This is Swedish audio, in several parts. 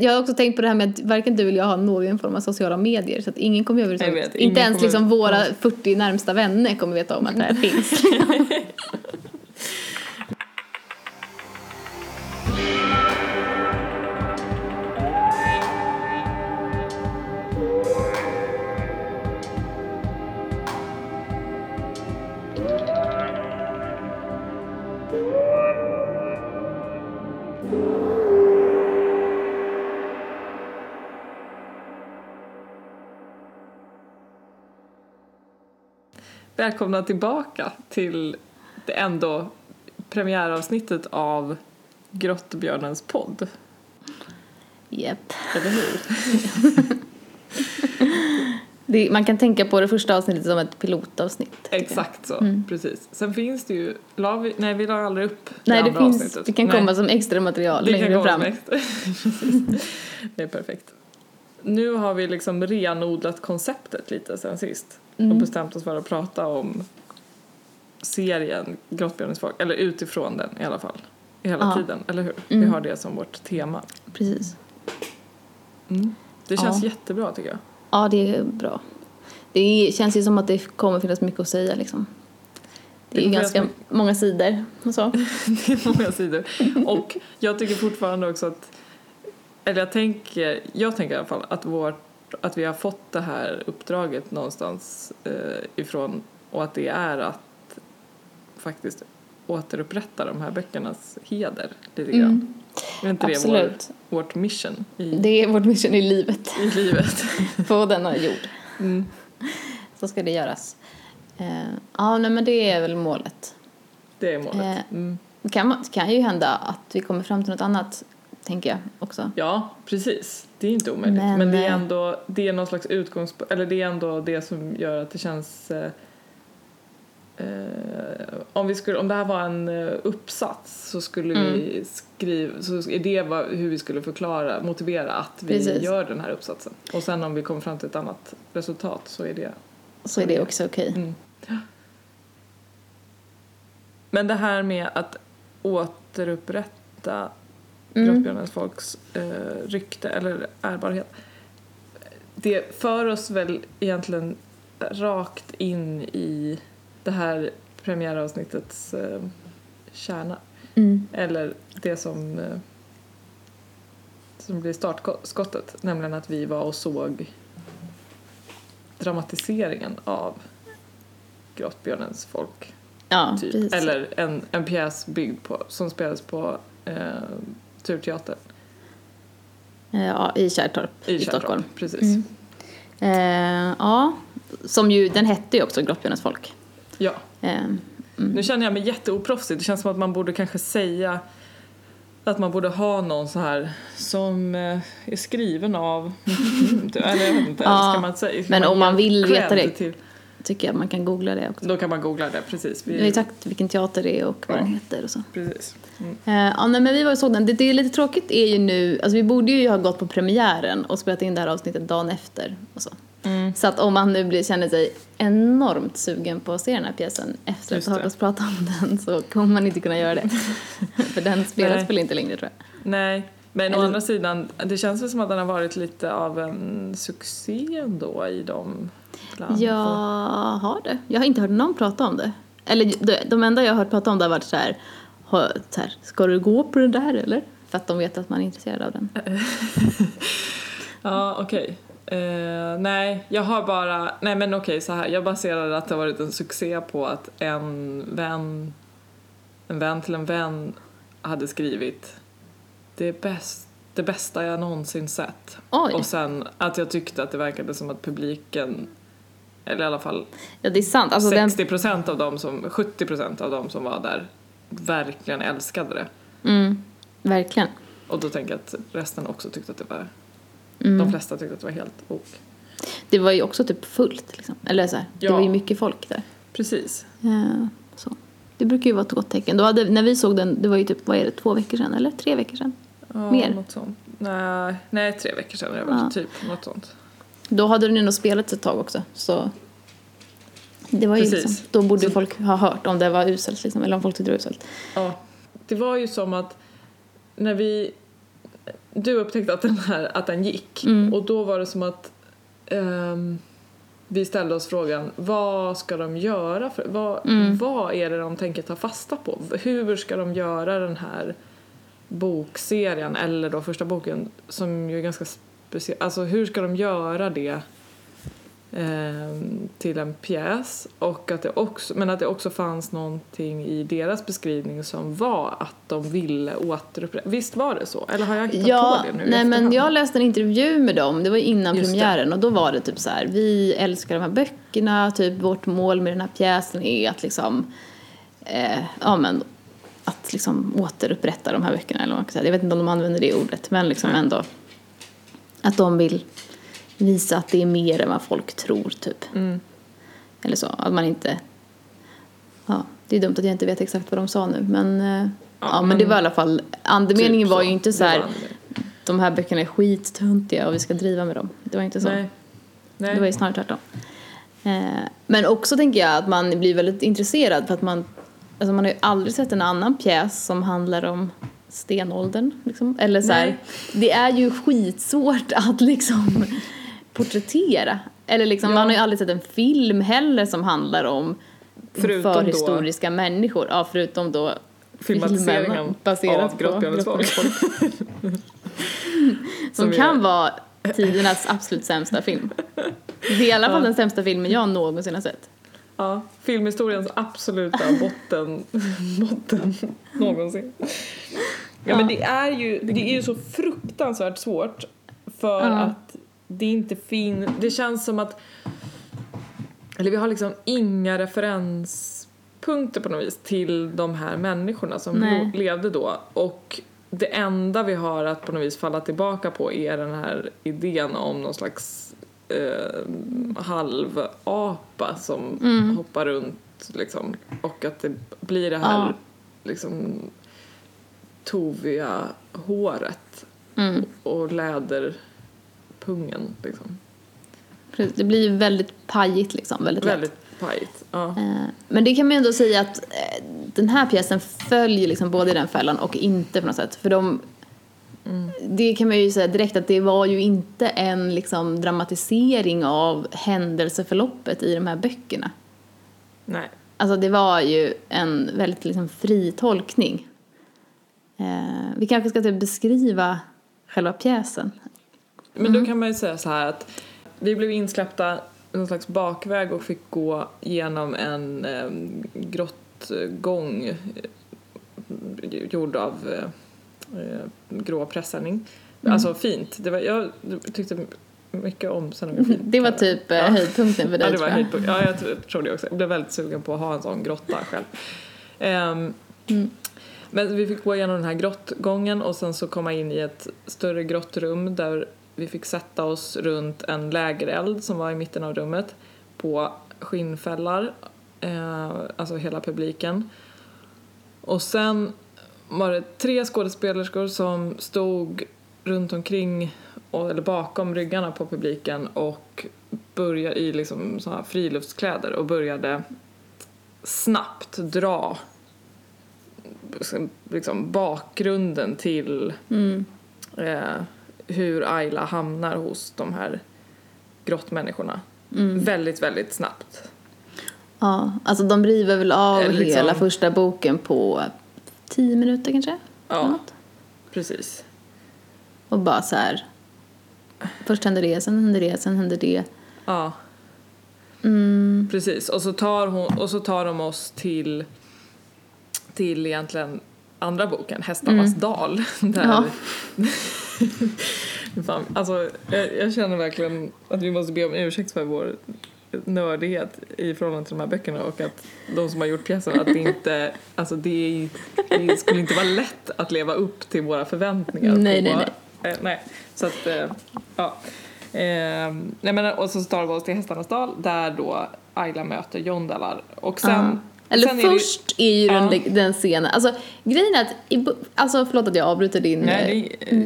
Jag har också tänkt på det här med att varken du eller jag har någon form av sociala medier så att ingen kommer överhuvudtaget, inte ens kommer- liksom våra 40 närmsta vänner kommer veta om att det här finns. Välkomna tillbaka till det ändå premiäravsnittet av Grottbjörnens podd. Japp. Eller hur? Det, man kan tänka på det första avsnittet som ett pilotavsnitt. Exakt så, precis. Sen finns det ju, la vi, nej vi la aldrig upp Nej, det, andra finns, avsnittet. det kan Nej. komma som extra material Det kan längre komma fram. som extra. Det är perfekt. Nu har vi liksom renodlat konceptet lite sen sist Mm. och bestämt oss för att prata om serien Grottbjörnens eller utifrån den i alla fall. Hela Ja. tiden, eller hur? Vi Mm. har det som vårt tema. Precis. Mm. Det känns Ja. jättebra tycker jag. Ja, det är bra. Det känns ju som att det kommer finnas mycket att säga liksom. Det är ju ganska många sidor och så. Det är många sidor. Och jag tycker fortfarande också att, eller jag tänker, jag tänker i alla fall att, vårt, att vi har fått det här uppdraget någonstans eh, ifrån och att det är att faktiskt återupprätta de här böckernas heder lite grann. Mm, Är inte det vår, vårt mission i, Det är vårt mission i livet i livet? på denna jord. Mm. Så ska det göras. Eh, ja, nej, men det är väl målet. Det är målet. Eh. Mm. Kan, kan ju hända att vi kommer fram till något annat, tänker jag också. Ja, precis. Det är inte omöjligt. Men, Men, det är eh, ändå det är någon slags utgångspunkt, eller det är ändå det som gör att det känns eh, eh, om, vi skulle, om det här var en eh, uppsats så skulle Mm. vi skriva, så är det vad, hur vi skulle förklara, motivera att vi Precis. gör den här uppsatsen. Och sen om vi kommer fram till ett annat resultat så är det Så är det också okej. Mm. Men det här med att återupprätta Mm. Grottbjörnens folks eh, rykte eller ärbarhet. Det för oss väl egentligen rakt in i det här premiäravsnittets eh, kärna. Mm. Eller det som, eh, som blir startskottet, nämligen att vi var och såg dramatiseringen av Grottbjörnens folk. Ja, Typ. Eller en, en pjäs byggd på, som spelas på eh, Turteatern Eh, Ja, i Kärrtorp i, i, Kärrtorp. Stockholm. Precis. Mm. Eh, ja, som ju, den hette ju också Grottbjörnens folk. Ja. Eh, Nu känner jag mig jätteoproffsig. Det känns som att man borde kanske säga att man borde ha någon så här som eh, är skriven av... eller jag vet inte, Ja, ska man säga? ska men om man vill veta det. Till, tycker jag man kan googla det också. då kan man googla det, precis. Vi har ju sagt vilken teater det är och vad Ja. den heter och så. precis. Mm. Eh, ja, nej, men vi var och såg den. Det, det är lite tråkigt är ju nu, alltså vi borde ju ha gått på premiären och spelat in det här avsnittet dagen efter och så. Mm. Så att om man nu blir, känner sig enormt sugen på att se den här pjäsen efter Just att ha hört oss prata om den så kommer man inte kunna göra det. För den spelas Nej. väl inte längre tror jag. Nej, men å Eller- andra sidan, det känns väl som att den har varit lite av en succé ändå i de land. Jag har det. Jag har inte hört någon prata om det. Eller de, enda jag har hört prata om det har varit så här, så här, ska du gå på det där eller? För att de vet att man är intresserad av den. Ja, okej. Eh, nej, jag har bara... Nej, men okej, så här. Jag baserade att det har varit en succé på att en vän... En vän till en vän hade skrivit det, är bäst, det bästa jag någonsin sett. Oj, Och sen att jag tyckte att det verkade som att publiken, eller i alla fall ja det är sant. Alltså den, 60% av dem som, 70% av dem som var där verkligen älskade det. mm, verkligen. Och då tänker jag att resten också tyckte att det var, Mm. de flesta tyckte att det var helt ok. Det var ju också typ fullt liksom. Eller så här, det Ja. var ju mycket folk där. Precis. Ja, så. Det brukar ju vara ett gott tecken. Då hade, när vi såg den, det var ju typ, vad är det, två veckor sedan eller tre veckor sedan? Ja, Mer? Något sånt. Nej, nej, tre veckor sedan är det väl, Ja. typ. Något sånt. Då hade den ändå spelats ett tag också. Så det var ju Precis. liksom, då borde Så- folk ha hört om det var uselt liksom, eller om folk tyckte det var uselt. Ja. Det var ju som att när vi, du upptäckte att den, här, att den gick Mm. och då var det som att ehm, vi ställde oss frågan vad ska de göra? För, vad, Mm. vad är det de tänker ta fasta på? Hur ska de göra den här bokserien eller då första boken som ju är ganska speciell. Alltså hur ska de göra det ehm, till en pjäs och att det också, men att det också fanns någonting i deras beskrivning som var att de ville återupprätta. Visst var det så? Eller har jag hittat Ja, på det nu nej men jag läste en intervju med dem, det var innan Just det. premiären och då var det typ så här, vi älskar de här böckerna, typ vårt mål med den här pjäsen är att liksom, eh, ja men, att liksom återupprätta de här böckerna eller vad man kan säga. Jag vet inte om de använder det ordet, men liksom ändå att de vill visa att det är mer än vad folk tror typ. Mm. Eller så, att man inte... Ja, det är dumt att jag inte vet exakt vad de sa nu men... eh, Ja, men, men det var i alla fall... Andemeningen Typ var ju inte så här... De här böckerna är skittöntiga och vi ska driva med dem. Det var inte så. Nej. Nej. Det var ju snarare tvärtom. Eh, men också tänker jag att man blir väldigt intresserad för att man... Alltså man har ju aldrig sett en annan pjäs som handlar om stenåldern. Liksom. Eller så här, det är ju skitsvårt att liksom porträttera. Eller liksom, Ja. man har ju aldrig sett en film heller som handlar om Förutom förhistoriska människor. Ja, förutom då filmen baserat av på Grottbjörnens folk. Som, kan är- vara tidernas absolut sämsta film. Det är i alla fall den sämsta filmen jag någonsin har sett. Ja, filmhistoriens absoluta botten, botten någonsin. Ja, Ja. men det är ju det är ju så fruktansvärt svårt för Ja. att det inte finns, det känns som att eller vi har liksom inga referenspunkter på något vis till de här människorna som Nej. levde då och det enda vi har att på något vis falla tillbaka på är den här idén om någon slags eh, halvapa som Mm. hoppar runt liksom och att det blir det här Ja. liksom toviga håret Mm. och läderpungen liksom. Precis, Det blir ju väldigt pajigt liksom, väldigt, lätt. Väldigt pajigt. Ja. Eh, Men det kan man ju ändå säga att eh, den här pjäsen följer liksom både i den fällan och inte på något sätt. För de, Mm. det kan man ju säga direkt att det var ju inte en liksom dramatisering av händelseförloppet i de här böckerna. Nej. Alltså det var ju en väldigt liksom fri tolkning. Eh, vi kanske ska typ beskriva själva pjäsen. Men Mm. då kan man ju säga så här att vi blev insläppta någon slags bakväg och fick gå genom en eh, grottgång eh, gjord av eh, grå pressällning. Mm. Alltså fint. Det var, jag tyckte mycket om scenografin. Det var typ eh, Ja. höjdpunkten för dig Ja, det tror var jag. höjdpunkt. Ja, jag tror- tror det också. Jag blev väldigt sugen på att ha en sån grotta själv. Ehm, Mm. Men vi fick gå igenom den här grottgången och sen så komma in i ett större grottrum där vi fick sätta oss runt en lägereld som var i mitten av rummet på skinnfällar, eh, alltså hela publiken. Och sen var det tre skådespelerskor som stod runt omkring eller bakom ryggarna på publiken och började i liksom såna här friluftskläder och började snabbt dra liksom bakgrunden till Mm. eh, hur Ayla hamnar hos de här grottmänniskorna. Mm. Väldigt, väldigt snabbt. Ja, alltså de river väl av Eller liksom- hela första boken på tio minuter kanske? Ja, Något. precis. Och bara så här. Först händer det, sen händer det, sen händer det. Ja, Mm. precis. Och så tar, hon, och så tar de oss till, till egentligen andra boken, Hästarnas dal. Där, Ja. Fan, alltså, jag, jag känner verkligen att vi måste be om ursäkt för vår nördighet i förhållande till de här böckerna och att de som har gjort pjäsen att det inte, alltså det, det skulle inte vara lätt att leva upp till våra förväntningar. Nej, nej, nej. Eh, nej. Så att, eh, ja. Eh, nej men, och så tar vi oss till Hästarnas dal där då Ayla möter Jondalar och sen Ja. Eller sen är det ju- först är ju den, Ja. den scenen, alltså grejen är att, alltså förlåt att jag avbryter din... Nej, eh, det är,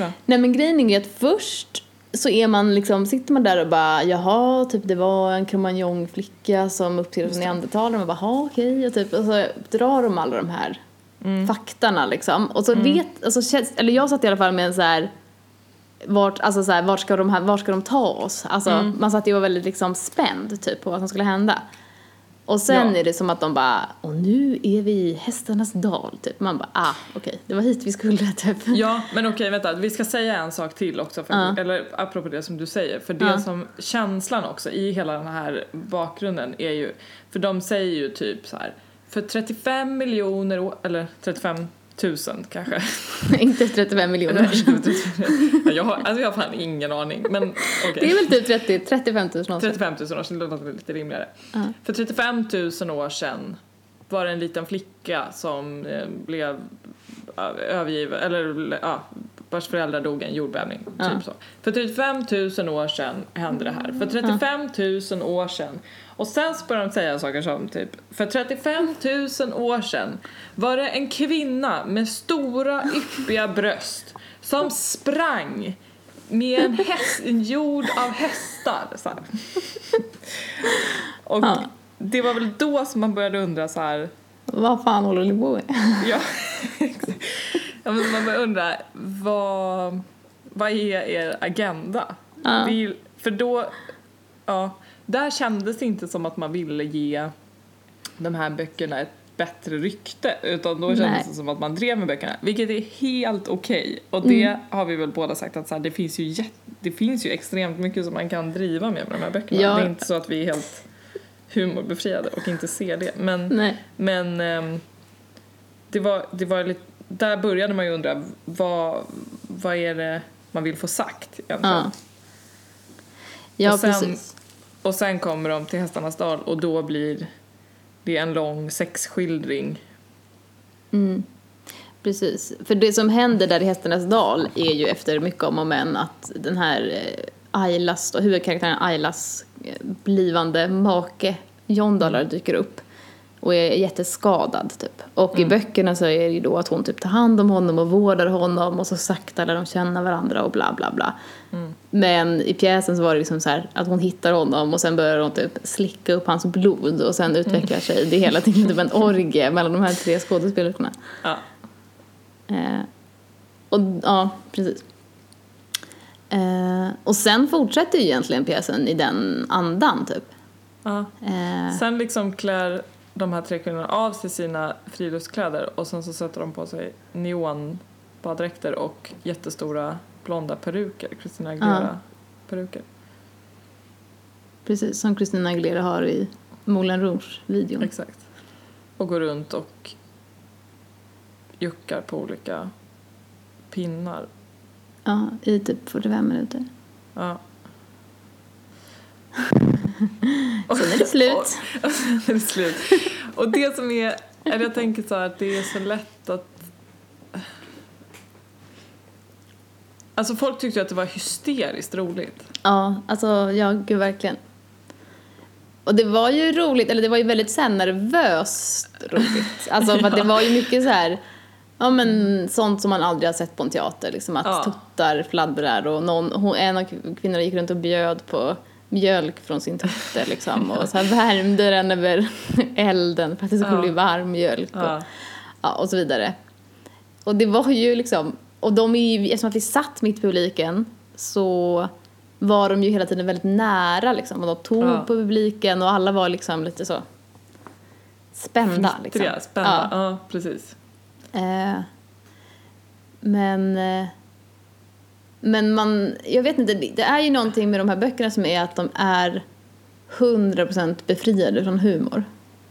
eh, är. Nej men grejen är att först så är man liksom, sitter man där och bara jaha, typ det var en cromagnon-flicka som uppträdde som neandertalare och man bara jaha okej och typ och så drar de alla de här faktarna liksom. Och så vet, alltså, eller jag satt i alla fall med en så här vart, alltså så här, vart, ska de här, vart ska de ta oss? Alltså man satt ju och var väldigt liksom spänd typ på vad som skulle hända. Och sen Ja. är det som att de bara, och nu är vi i hästarnas dal typ. Man bara, ah okej, det var hit vi skulle typ. Ja, men okej vänta, vi ska säga en sak till också, för, Ja. eller apropå det som du säger, för det Ja. som känslan också i hela den här bakgrunden är ju, för de säger ju typ så här, för 35 miljoner, å- eller 35 000 kanske. Inte 35 miljoner. Ja, jag har, alltså jag har fan ingen aning, men okej. Det är väl typ 30, 35 000 någonstans. 35 000 år sedan, det låter lite rimligare. Ja. För 35 000 år sedan var det en liten flicka som eh, blev ja, övergiven, eller ja, vars föräldrar dog i en jordbävning. Ja. Typ så. För 35 000 år sedan hände det här. För 35 000 år sedan. Och sen så började de säga saker som typ, för 35 000 år sedan var det en kvinna med stora yppiga bröst som sprang med en, häst, en jord av hästar. Så här. Och Ja. det var väl då som man började undra så här, Vad fan håller ni på med? ja, ja men man började undra vad, vad är er agenda? Ja. Vill, för då, ja, där kändes det inte som att man ville ge de här böckerna ett bättre rykte utan då kändes Nej. det som att man drev med böckerna vilket är helt okej och det Mm. har vi väl båda sagt att så här, det, finns ju det finns ju extremt mycket som man kan driva med med de här böckerna Ja. det är inte så att vi är helt humorbefriade och inte ser det men Nej. men ehm, det var, det var lite, där började man ju undra vad, vad är det man vill få sagt egentligen. Ja. Ja, Och sen- precis. Och sen kommer de till Hästarnas dal och då blir det en lång sexskildring. Mm. Precis. För det som händer där i Hästarnas dal är ju efter mycket om och men att den här eh, Aylas, då, huvudkaraktären Aylas eh, blivande make John Dollar dyker upp och är jätteskadad typ. Och i böckerna så är det ju då att hon typ tar hand om honom och vårdar honom och så sakta lär de känna varandra och bla bla bla. Men i pjäsen så var det liksom så här att hon hittar honom och sen börjar hon typ slicka upp hans blod och sen utvecklar sig det hela till typ en orgie mellan de här tre skådespelerskorna. Ja. Eh, och ja, precis. Eh, och sen fortsätter ju egentligen pjäsen i den andan typ. Ja. Eh, Sen liksom klär de här tre kvinnorna av sig sina friluftskläder och sen så sätter de på sig neonbaddräkter och jättestora blonda peruker, Christina Aguilera-peruker. precis, som Christina Aguilera har i Moulin Rouge-videon. Exakt. Och går runt och juckar på olika pinnar. Ja, i typ 45 minuter. Ja. Sen är det slut. Och sen är det slut. Och det som är, eller jag tänker så här att det är så lätt att Alltså folk tyckte att det var hysteriskt roligt. Ja, alltså ja, gud verkligen. Och det var ju roligt, eller det var ju väldigt så nervöst roligt. Alltså för att det var ju mycket så här, ja men sånt som man aldrig har sett på en teater. Liksom att Ja. tuttar fladdrar och någon, hon, en av kvinnorna gick runt och bjöd på mjölk från sin tutte liksom. Och så här värmde den över elden för att det skulle Ja. bli varm mjölk. Och, Ja. ja, och så vidare. Och det var ju liksom, och de är ju, eftersom att vi satt mitt i publiken så var de ju hela tiden väldigt nära liksom. Och de tog Ja. på publiken och alla var liksom lite så spända liksom. Spända. Ja. Ja. precis. Eh, men, eh, men man, jag vet inte, det är ju någonting med de här böckerna som är att de är 100% befriade från humor.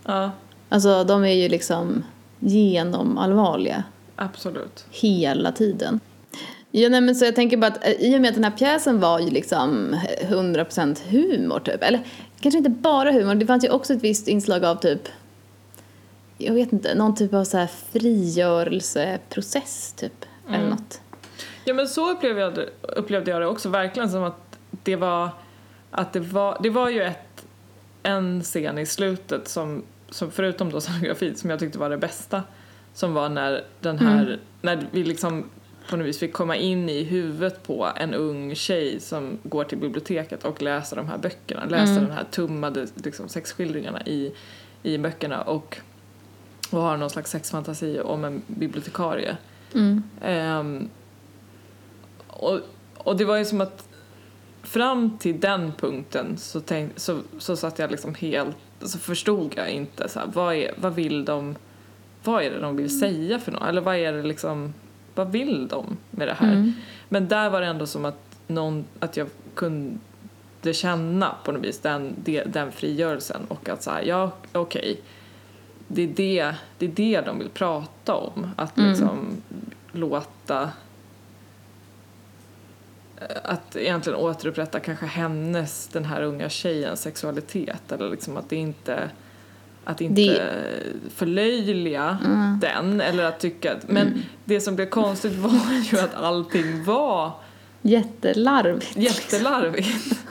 Ja, Alltså de är ju liksom genom allvarliga absolut. hela tiden. Ja, nej, men så jag tänker bara att eh, i och med att den här pjäsen var ju liksom 100% humor typ, eller kanske inte bara humor, det fanns ju också ett visst inslag av typ jag vet inte, någon typ av så här frigörelseprocess typ, eller något. Ja men så upplevde jag, upplevde jag det också verkligen som att det var att det var, det var ju ett, en scen i slutet som, som förutom då scenografin som jag tyckte var det bästa som var när den här, när vi liksom på något vis fick komma in i huvudet på en ung tjej som går till biblioteket och läser de här böckerna, läser Mm. de här tummade liksom, sexskildringarna i, i böckerna och och har någon slags sexfantasi om en bibliotekarie. Mm. Ehm, och, och det var ju som att fram till den punkten så, tänk, så, så satt jag liksom helt, så förstod jag inte så här, vad, är, vad vill de, vad är det de vill säga för något? Eller vad är det liksom, vad vill de med det här? Mm. Men där var det ändå som att, någon, att jag kunde känna på något vis den, de, den frigörelsen och att så här, ja okej, det, är det, det är det de vill prata om. Att Mm. liksom låta eh, att egentligen återupprätta kanske hennes, den här unga tjejens sexualitet eller liksom att det inte att inte Det- förlöjliga Mm. den eller att tycka att, men det som blev konstigt var ju att allting var Jättelarvigt. jättelarvigt.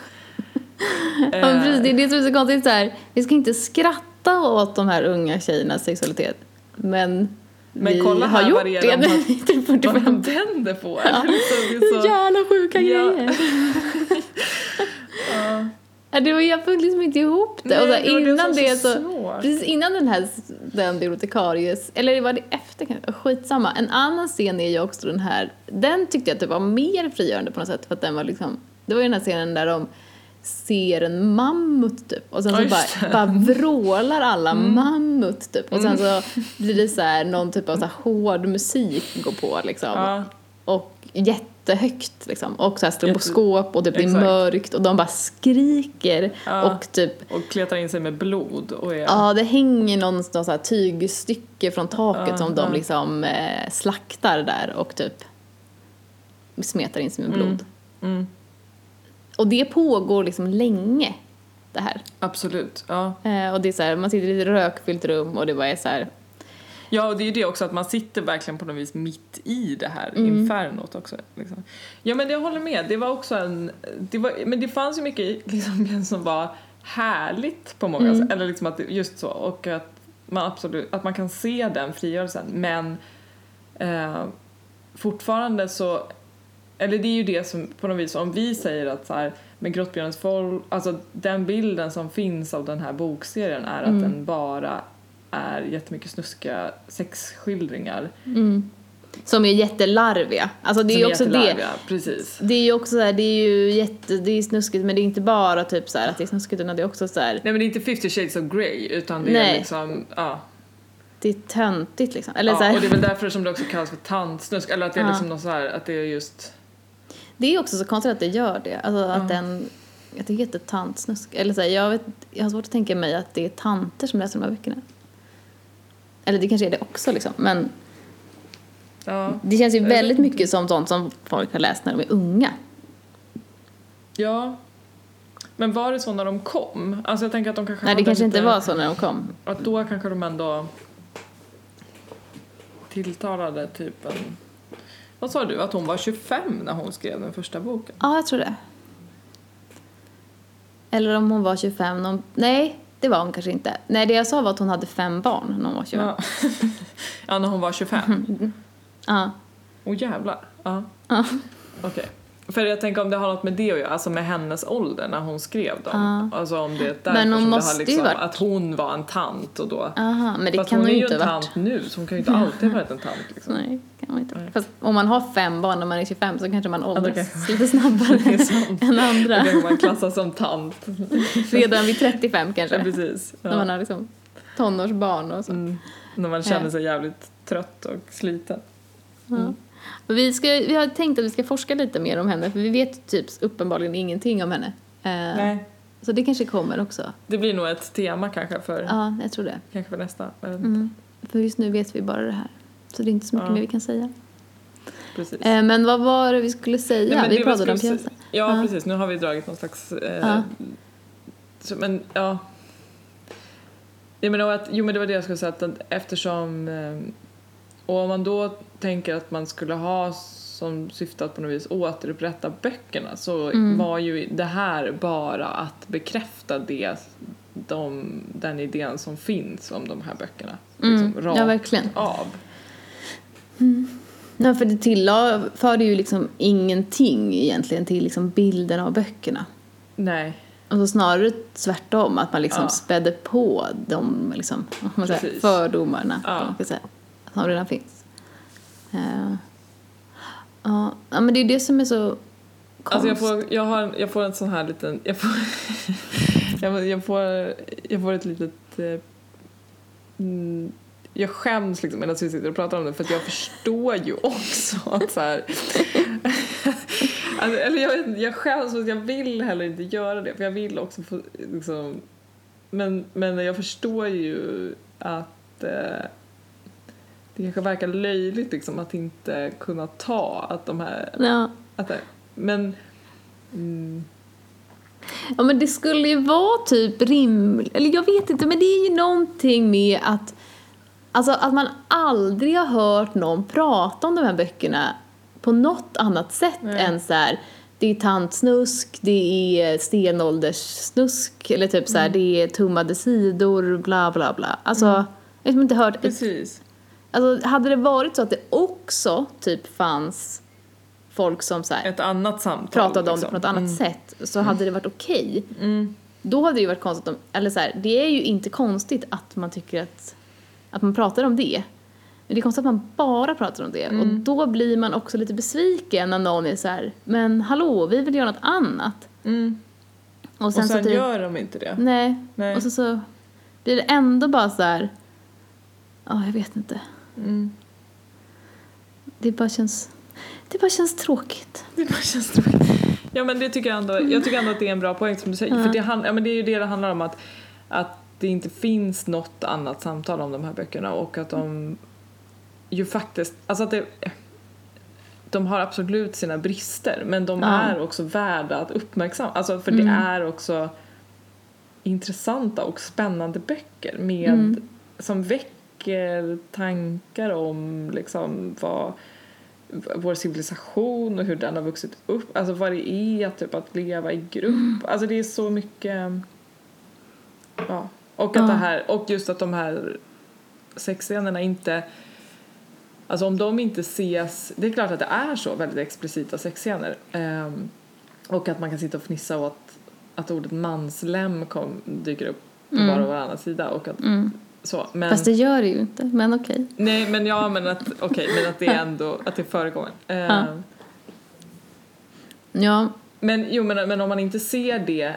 Ja, Eh, precis, det är det som är så konstigt så här. Vi ska inte skratta åt de här unga tjejernas sexualitet. Men, Men vi kolla har här gjort vad det det när har- vi är typ vad de 45. tänder på. Ja. Liksom, det är så- Jävla sjuka Ja. grejer. Ja. Det var, jag fick liksom inte ihop det. Nej, och så det det innan det så så, svårt. precis innan den här den bibliotekaries, eller var det efter kanske, skitsamma. En annan scen är ju också den här, den tyckte jag typ var mer frigörande på något sätt för att den var liksom, det var ju den här scenen där de ser en mammut typ och sen så just bara, bara vrålar alla Mm. mammut typ och sen så blir det så här någon typ av så här hård musik går på liksom Ja. och jättehögt liksom och så här stroboskop och det blir Exakt. mörkt och de bara skriker Ja. och typ Och kletar in sig med blod och är... Ja, det hänger någonstans så här tygstycke från taket Ja, som de liksom eh, slaktar där och typ smetar in sig med blod. Mm, Och det pågår liksom länge, det här. absolut. Ja. Eh, och det är så här, man sitter i ett rökfyllt rum och det bara är så här, ja, och det är ju det också att man sitter verkligen på något vis mitt i det här Mm. infernot också. Liksom. Ja, men jag håller med. Det var också en... Det var, men det fanns ju mycket liksom, som var härligt på många Mm. sätt. Eller liksom att just så. Och att man absolut... Att man kan se den frigörelsen. Men eh, fortfarande så... Eller det är ju det som på något vis, om vi säger att så här, med Grottbjörnens folk, alltså den bilden som finns av den här bokserien är att Mm. den bara är jättemycket snuskiga sexskildringar. mm, som är jättelarviga. Alltså det är som ju också det. Precis. Det är ju också så här, det är ju jätte, det är snuskigt men det är inte bara typ så här att det är snuskigt utan det är också så här, Nej men det är inte 50 shades of Grey utan det Nej. är liksom, ja. det är töntigt liksom. Eller så ja. här, Och det är väl därför som det också kallas för tantsnusk, eller att det är Ja. liksom något så här, att det är just, Det är också så konstigt att det gör det. Alltså att den, att det heter tantsnusk. Eller så här, jag, vet, jag har svårt att tänka mig att det är tanter som läser de här böckerna. Eller det kanske är det också liksom. Men ja. det känns ju väldigt mycket som sånt som folk har läst när de är unga. Ja. Men var det så när de kom? Alltså jag tänker att de kanske Nej, det kanske inte var så när de kom. Att då kanske de ändå tilltalade typ en... Vad sa du? Att hon var 25 när hon skrev den första boken? Ja, jag tror det. Eller om hon var 25. Någon, nej, det var hon kanske inte. Nej, det jag sa var att hon hade fem barn när hon var 25. Ja. ja, när hon var 25. Ja. Åh jävlar. Ja. Ja. Okej. För jag tänker om det har något med det att göra, alltså med hennes ålder när hon skrev dem. Alltså om det är därför Men hon som måste det har liksom, varit- att hon var en tant och då. Aha, men det Fast kan hon hon är ju en varit. tant nu så hon kan ju inte alltid ha varit en tant liksom. Nej, kan man inte. Nej. Fast om man har fem barn när man är 25 så kanske man då åldras kanske- lite snabbare än Då andra. kanske man klassas som tant. Redan vid 35 Ja, kanske. precis. När man Ja. har liksom tonårsbarn och så. Mm. När man känner Ja. sig jävligt trött och sliten. Ja. Vi, ska, vi har tänkt att vi ska forska lite mer om henne för vi vet typ uppenbarligen ingenting om henne. Eh, Nej. Så det kanske kommer också. Det blir nog ett tema kanske för, Ja, jag tror det. kanske för nästa. Mm. För just nu vet vi bara det här. Så det är inte så mycket Ja. mer vi kan säga. Precis. Eh, men vad var det vi skulle säga? Nej, vi pratade om pjäsen. Ja, Ja. precis. Nu har vi dragit någon slags... Eh, Ja. så, men ja. Jag menar att, jo men det var det jag skulle säga att eftersom... Eh, och om man då tänker att man skulle ha som syfte att på något vis återupprätta böckerna så Mm. var ju det här bara att bekräfta det, de, den idén som finns om de här böckerna. Mm. Liksom, rakt Ja, verkligen. av. Nej, för det tillförde ju liksom ingenting egentligen till liksom bilden av böckerna. Nej. Och så snarare tvärtom, att man liksom Ja. spädde på de liksom, säger, fördomarna Ja. man kan säga, som redan finns. Eh, ja, ja, men det är det som är så Alltså jag konstigt. får, jag, har, jag får en sån här liten... Jag får, jag, får, jag får ett litet... eh, Mm, jag skäms liksom medan vi sitter och pratar om det för att jag förstår ju också att så här, alltså, eller jag, jag skäms för att jag vill heller inte göra det för jag vill också få liksom, men, men jag förstår ju att eh, det kanske verkar löjligt liksom att inte kunna ta att de här Ja. att det, men mm, Ja men det skulle ju vara typ rimligt, eller jag vet inte men det är ju någonting med att Alltså att man aldrig har hört någon prata om de här böckerna på något annat sätt Nej. än så här. Det är tantsnusk, det är stenålderssnusk eller typ så här, det är tummade sidor, bla bla bla. Alltså, jag har inte hört ett precis. Alltså hade det varit så att det också typ fanns folk som så här, Ett annat samtal. pratade om det liksom. på något annat sätt så hade det varit okej. Mm. Då hade det ju varit konstigt om, eller så här, det är ju inte konstigt att man tycker att, att man pratar om det. Men det är konstigt att man bara pratar om det och Mm. då blir man också lite besviken när någon är så här, men hallå, vi vill göra något annat. Mm. Och Och sen, sen, så typ, gör de inte det. nej. Nej. och så, så blir det ändå bara så här, ja jag vet inte. Mm. Det bara känns, det bara känns tråkigt. Det bara känns tråkigt. Ja men det tycker jag ändå, jag tycker ändå att det är en bra poäng som du säger. Ja. För det, hand, ja, men det är ju det det handlar om att, att det inte finns något annat samtal om de här böckerna och att de ju faktiskt, alltså att det de har absolut sina brister men de Ja. är också värda att uppmärksamma. Alltså för det Mm. är också intressanta och spännande böcker med, Mm. som väcker tankar om liksom vad vår civilisation och hur den har vuxit upp, alltså vad det är typ att leva i grupp. Alltså det är så mycket ja. Och att Ja. det här, och just att de här sexscenerna inte Alltså om de inte ses, det är klart att det är så väldigt explicita sexscener. Ehm, och att man kan sitta och fnissa åt att ordet manslem kom, dyker upp på Mm. var och varannan sida och att Mm. Så. Men, Fast det gör det ju inte, men okej. Nej men ja men att, okej men att det är ändå, att det förekommer. Ja. Ja, Men jo men, men om man inte ser det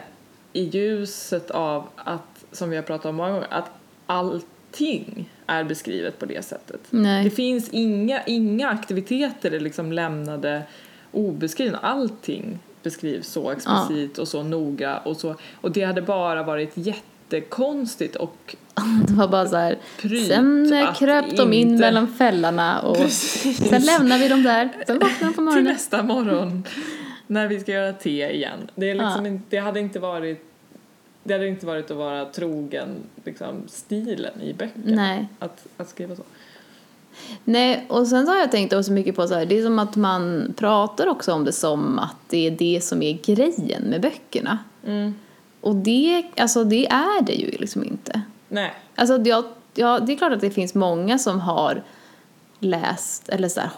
i ljuset av att, som vi har pratat om många gånger, att allting är beskrivet på det sättet. Det nej. finns inga, inga aktiviteter är liksom lämnade obeskrivna. Allting beskrivs så explicit och så noga och så. Och det hade bara varit jättekonstigt och Det var bara så här. Pryt Sen kröp de in inte- mellan fällarna och Precis. sen lämnar vi dem där. Sen vaknar de på till morgonen. nästa morgon när vi ska göra te igen. Det, är liksom Ja. inte, det hade inte varit det hade inte varit att vara trogen liksom, stilen i böcker. Nej. Att, att skriva så. Nej, och sen så har jag tänkt också mycket på så här, det är som att man pratar också om det som att det är det som är grejen med böckerna. Mm. Och det, alltså det är det ju liksom inte. Nej. Alltså jag, ja, det är klart att det finns många som har läst eller så här,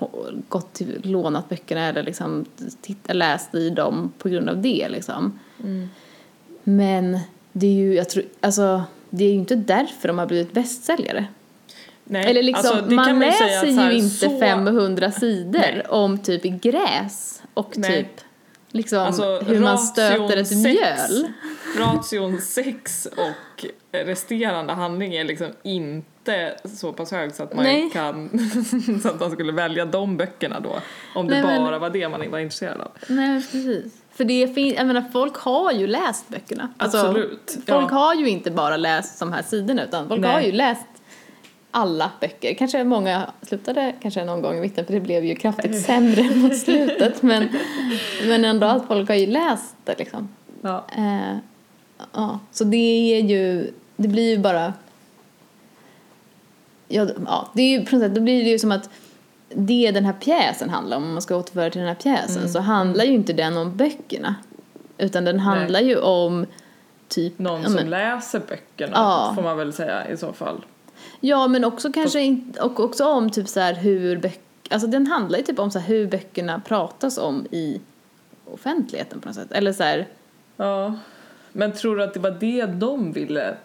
gått till, lånat böckerna eller liksom titt, läst i dem på grund av det liksom. Mm. Men det är ju, jag tror, alltså det är ju inte därför de har blivit bästsäljare. Nej. Eller liksom, Alltså, man ju läser här, ju inte så- 500 sidor Nej. om typ gräs och Nej. typ liksom Alltså, hur man stöter ett sex. mjöl. Ration sex och resterande handling är liksom inte så pass hög så att man Nej. kan så att man skulle välja de böckerna då om det Nej, men- bara var det man var intresserad av. Nej, precis. För det finns, jag menar folk har ju läst böckerna. Alltså, Absolut. Folk ja. har ju inte bara läst de här sidorna utan folk Nej. har ju läst alla böcker. Kanske många slutade kanske någon gång i mitten för det blev ju kraftigt sämre mot slutet men, men ändå att folk har ju läst det liksom. Ja. Eh, ja, så det är ju, det blir ju bara, ja, ja det är ju på något sätt, då blir det ju som att det den här pjäsen handlar om, om man ska återföra till den här pjäsen, Mm, så handlar ju inte den om böckerna. Utan den handlar ju om typ, Någon ja, som men, läser böckerna Ja. får man väl säga i så fall. Ja men också kanske inte, och också om typ så här hur böcker, alltså den handlar ju typ om så här hur böckerna pratas om i offentligheten på något sätt. Eller så här, Ja. Men tror du att det var det de ville?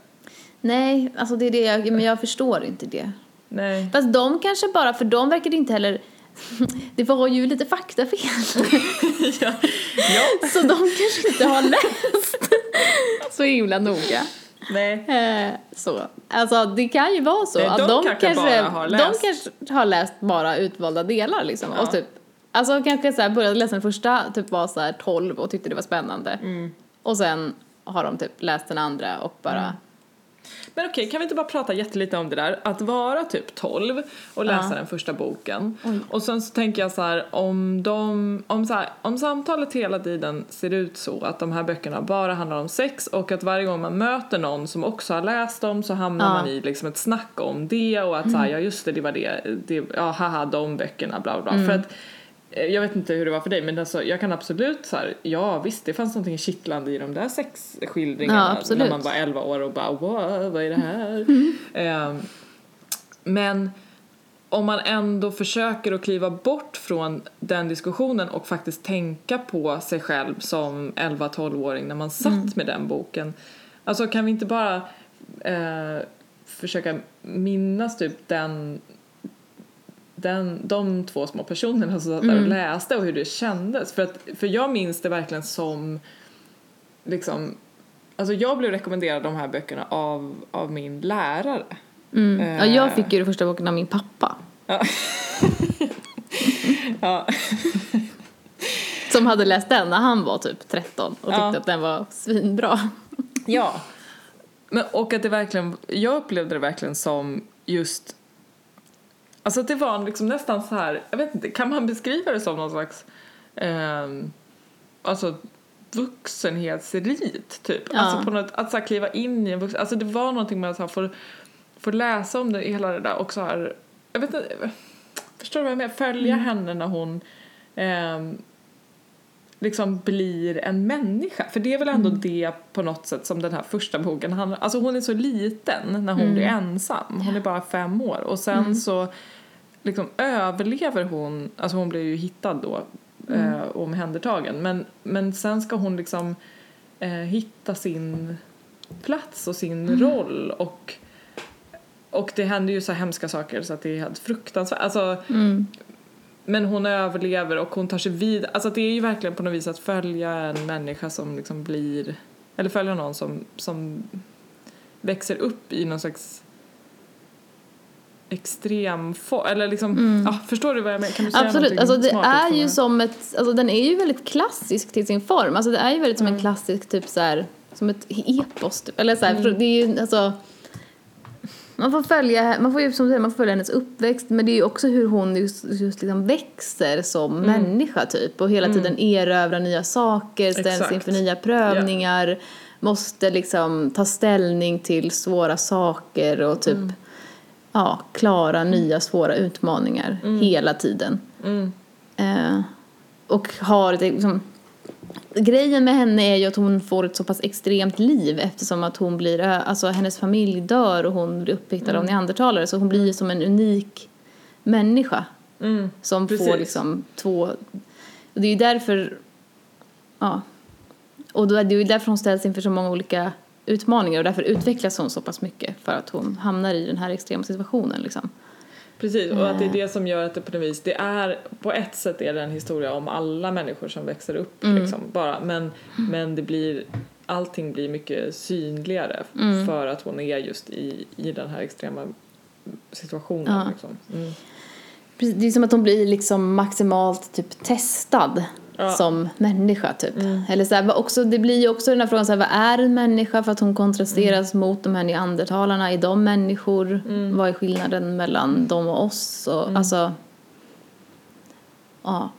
Nej, alltså det är det jag, men jag förstår inte det. Nej. Fast de kanske bara, för de verkar inte heller det var ju lite faktafel. ja. ja. Så de kanske inte har läst så himla noga. Nej. Eh, så. Alltså det kan ju vara så Nej, att de de, kanske kanske, bara har de läst. kanske har läst bara utvalda delar liksom. Ja. Och typ, alltså kanske så här började läsa den första, typ var så här 12 och tyckte det var spännande. Mm. Och sen har de typ läst den andra och bara Mm. Men okej, kan vi inte bara prata jättelite om det där? Att vara typ 12 och läsa Ja. den första boken. Oj. Och sen så tänker jag så här, om de, om så här, om samtalet hela tiden ser ut så att de här böckerna bara handlar om sex och att varje gång man möter någon som också har läst dem så hamnar Ja. Mm. man i liksom ett snack om det och att så här, ja just det, det var det, det ja haha de böckerna bla bla Mm. bla. För att jag vet inte hur det var för dig men alltså, jag kan absolut så här, ja visst det fanns någonting kittlande i de där sexskildringarna Ja, när man var 11 år och bara wow, vad är det här? Ehm, men om man ändå försöker att kliva bort från den diskussionen och faktiskt tänka på sig själv som 11-12-åring när man satt med den boken. Alltså kan vi inte bara eh, försöka minnas typ den, den, de två små personerna som satt där och läste och hur det kändes. För, att, för jag minns det verkligen som liksom Alltså jag blev rekommenderad de här böckerna av, av min lärare. mm. Ja, Eh. jag fick ju den första boken av min pappa. Ja. ja. Som hade läst den när han var typ 13 och tyckte Ja. att den var svinbra. ja. Men, och att det verkligen, jag upplevde det verkligen som just Alltså det var liksom nästan så här, jag vet inte, kan man beskriva det som någon slags ehm, alltså vuxenhetsrit typ? Ja. Alltså på något, att så kliva in i en vuxen, alltså det var någonting med att så här, få, få läsa om det, hela det där och så här, jag vet inte, förstår du vad jag menar? Följa henne när hon ehm, liksom blir en människa. För det är väl ändå det på något sätt som den här första boken handlar Alltså hon är så liten när hon blir ensam. Hon är bara fem år. Och sen så liksom överlever hon, alltså hon blir ju hittad då eh, och omhändertagen. Men, men sen ska hon liksom eh, hitta sin plats och sin roll och och det händer ju så hemska saker så att det är helt fruktansvärt. Alltså, Mm. men hon överlever och hon tar sig vid. Alltså det är ju verkligen på något vis att följa en människa som liksom blir, eller följa någon som, som växer upp i någon slags extrem form, eller liksom, ja, förstår du vad jag menar? Kan du säga Absolut, alltså det är ju som ett, alltså den är ju väldigt klassisk till sin form. Alltså det är ju väldigt som en klassisk typ så här, som ett epos typ. Eller så här, för det är ju alltså man får följa, man får ju som du säger, man får följa hennes uppväxt. Men det är ju också hur hon just, just liksom växer som människa typ. Och hela tiden erövrar nya saker, ställs Exakt. inför nya prövningar, måste liksom ta ställning till svåra saker och typ ja, klara nya svåra utmaningar hela tiden. Mm. Eh, och har det liksom, grejen med henne är ju att hon får ett så pass extremt liv eftersom att hon blir, alltså hennes familj dör och hon blir upppiktad av neandertalare så hon blir ju som en unik människa Mm. som Precis. får liksom två, och det är ju därför, ja, och då är det ju därför hon ställs inför så många olika utmaningar och därför utvecklas hon så pass mycket för att hon hamnar i den här extrema situationen liksom. Precis, och att det är det som gör att det på något vis, det är, på ett sätt är det en historia om alla människor som växer upp liksom, bara, men, men det blir, allting blir mycket synligare för att hon är just i, i den här extrema situationen Ja. liksom. Mm. Precis, Det är som att hon blir liksom maximalt typ testad Ja. som människa typ. Eller så här, också, det blir ju också den här frågan så här, vad är en människa för att hon kontrasteras mot de här neandertalarna, är de människor? Vad är skillnaden mellan dem och oss? Och, Alltså, ja.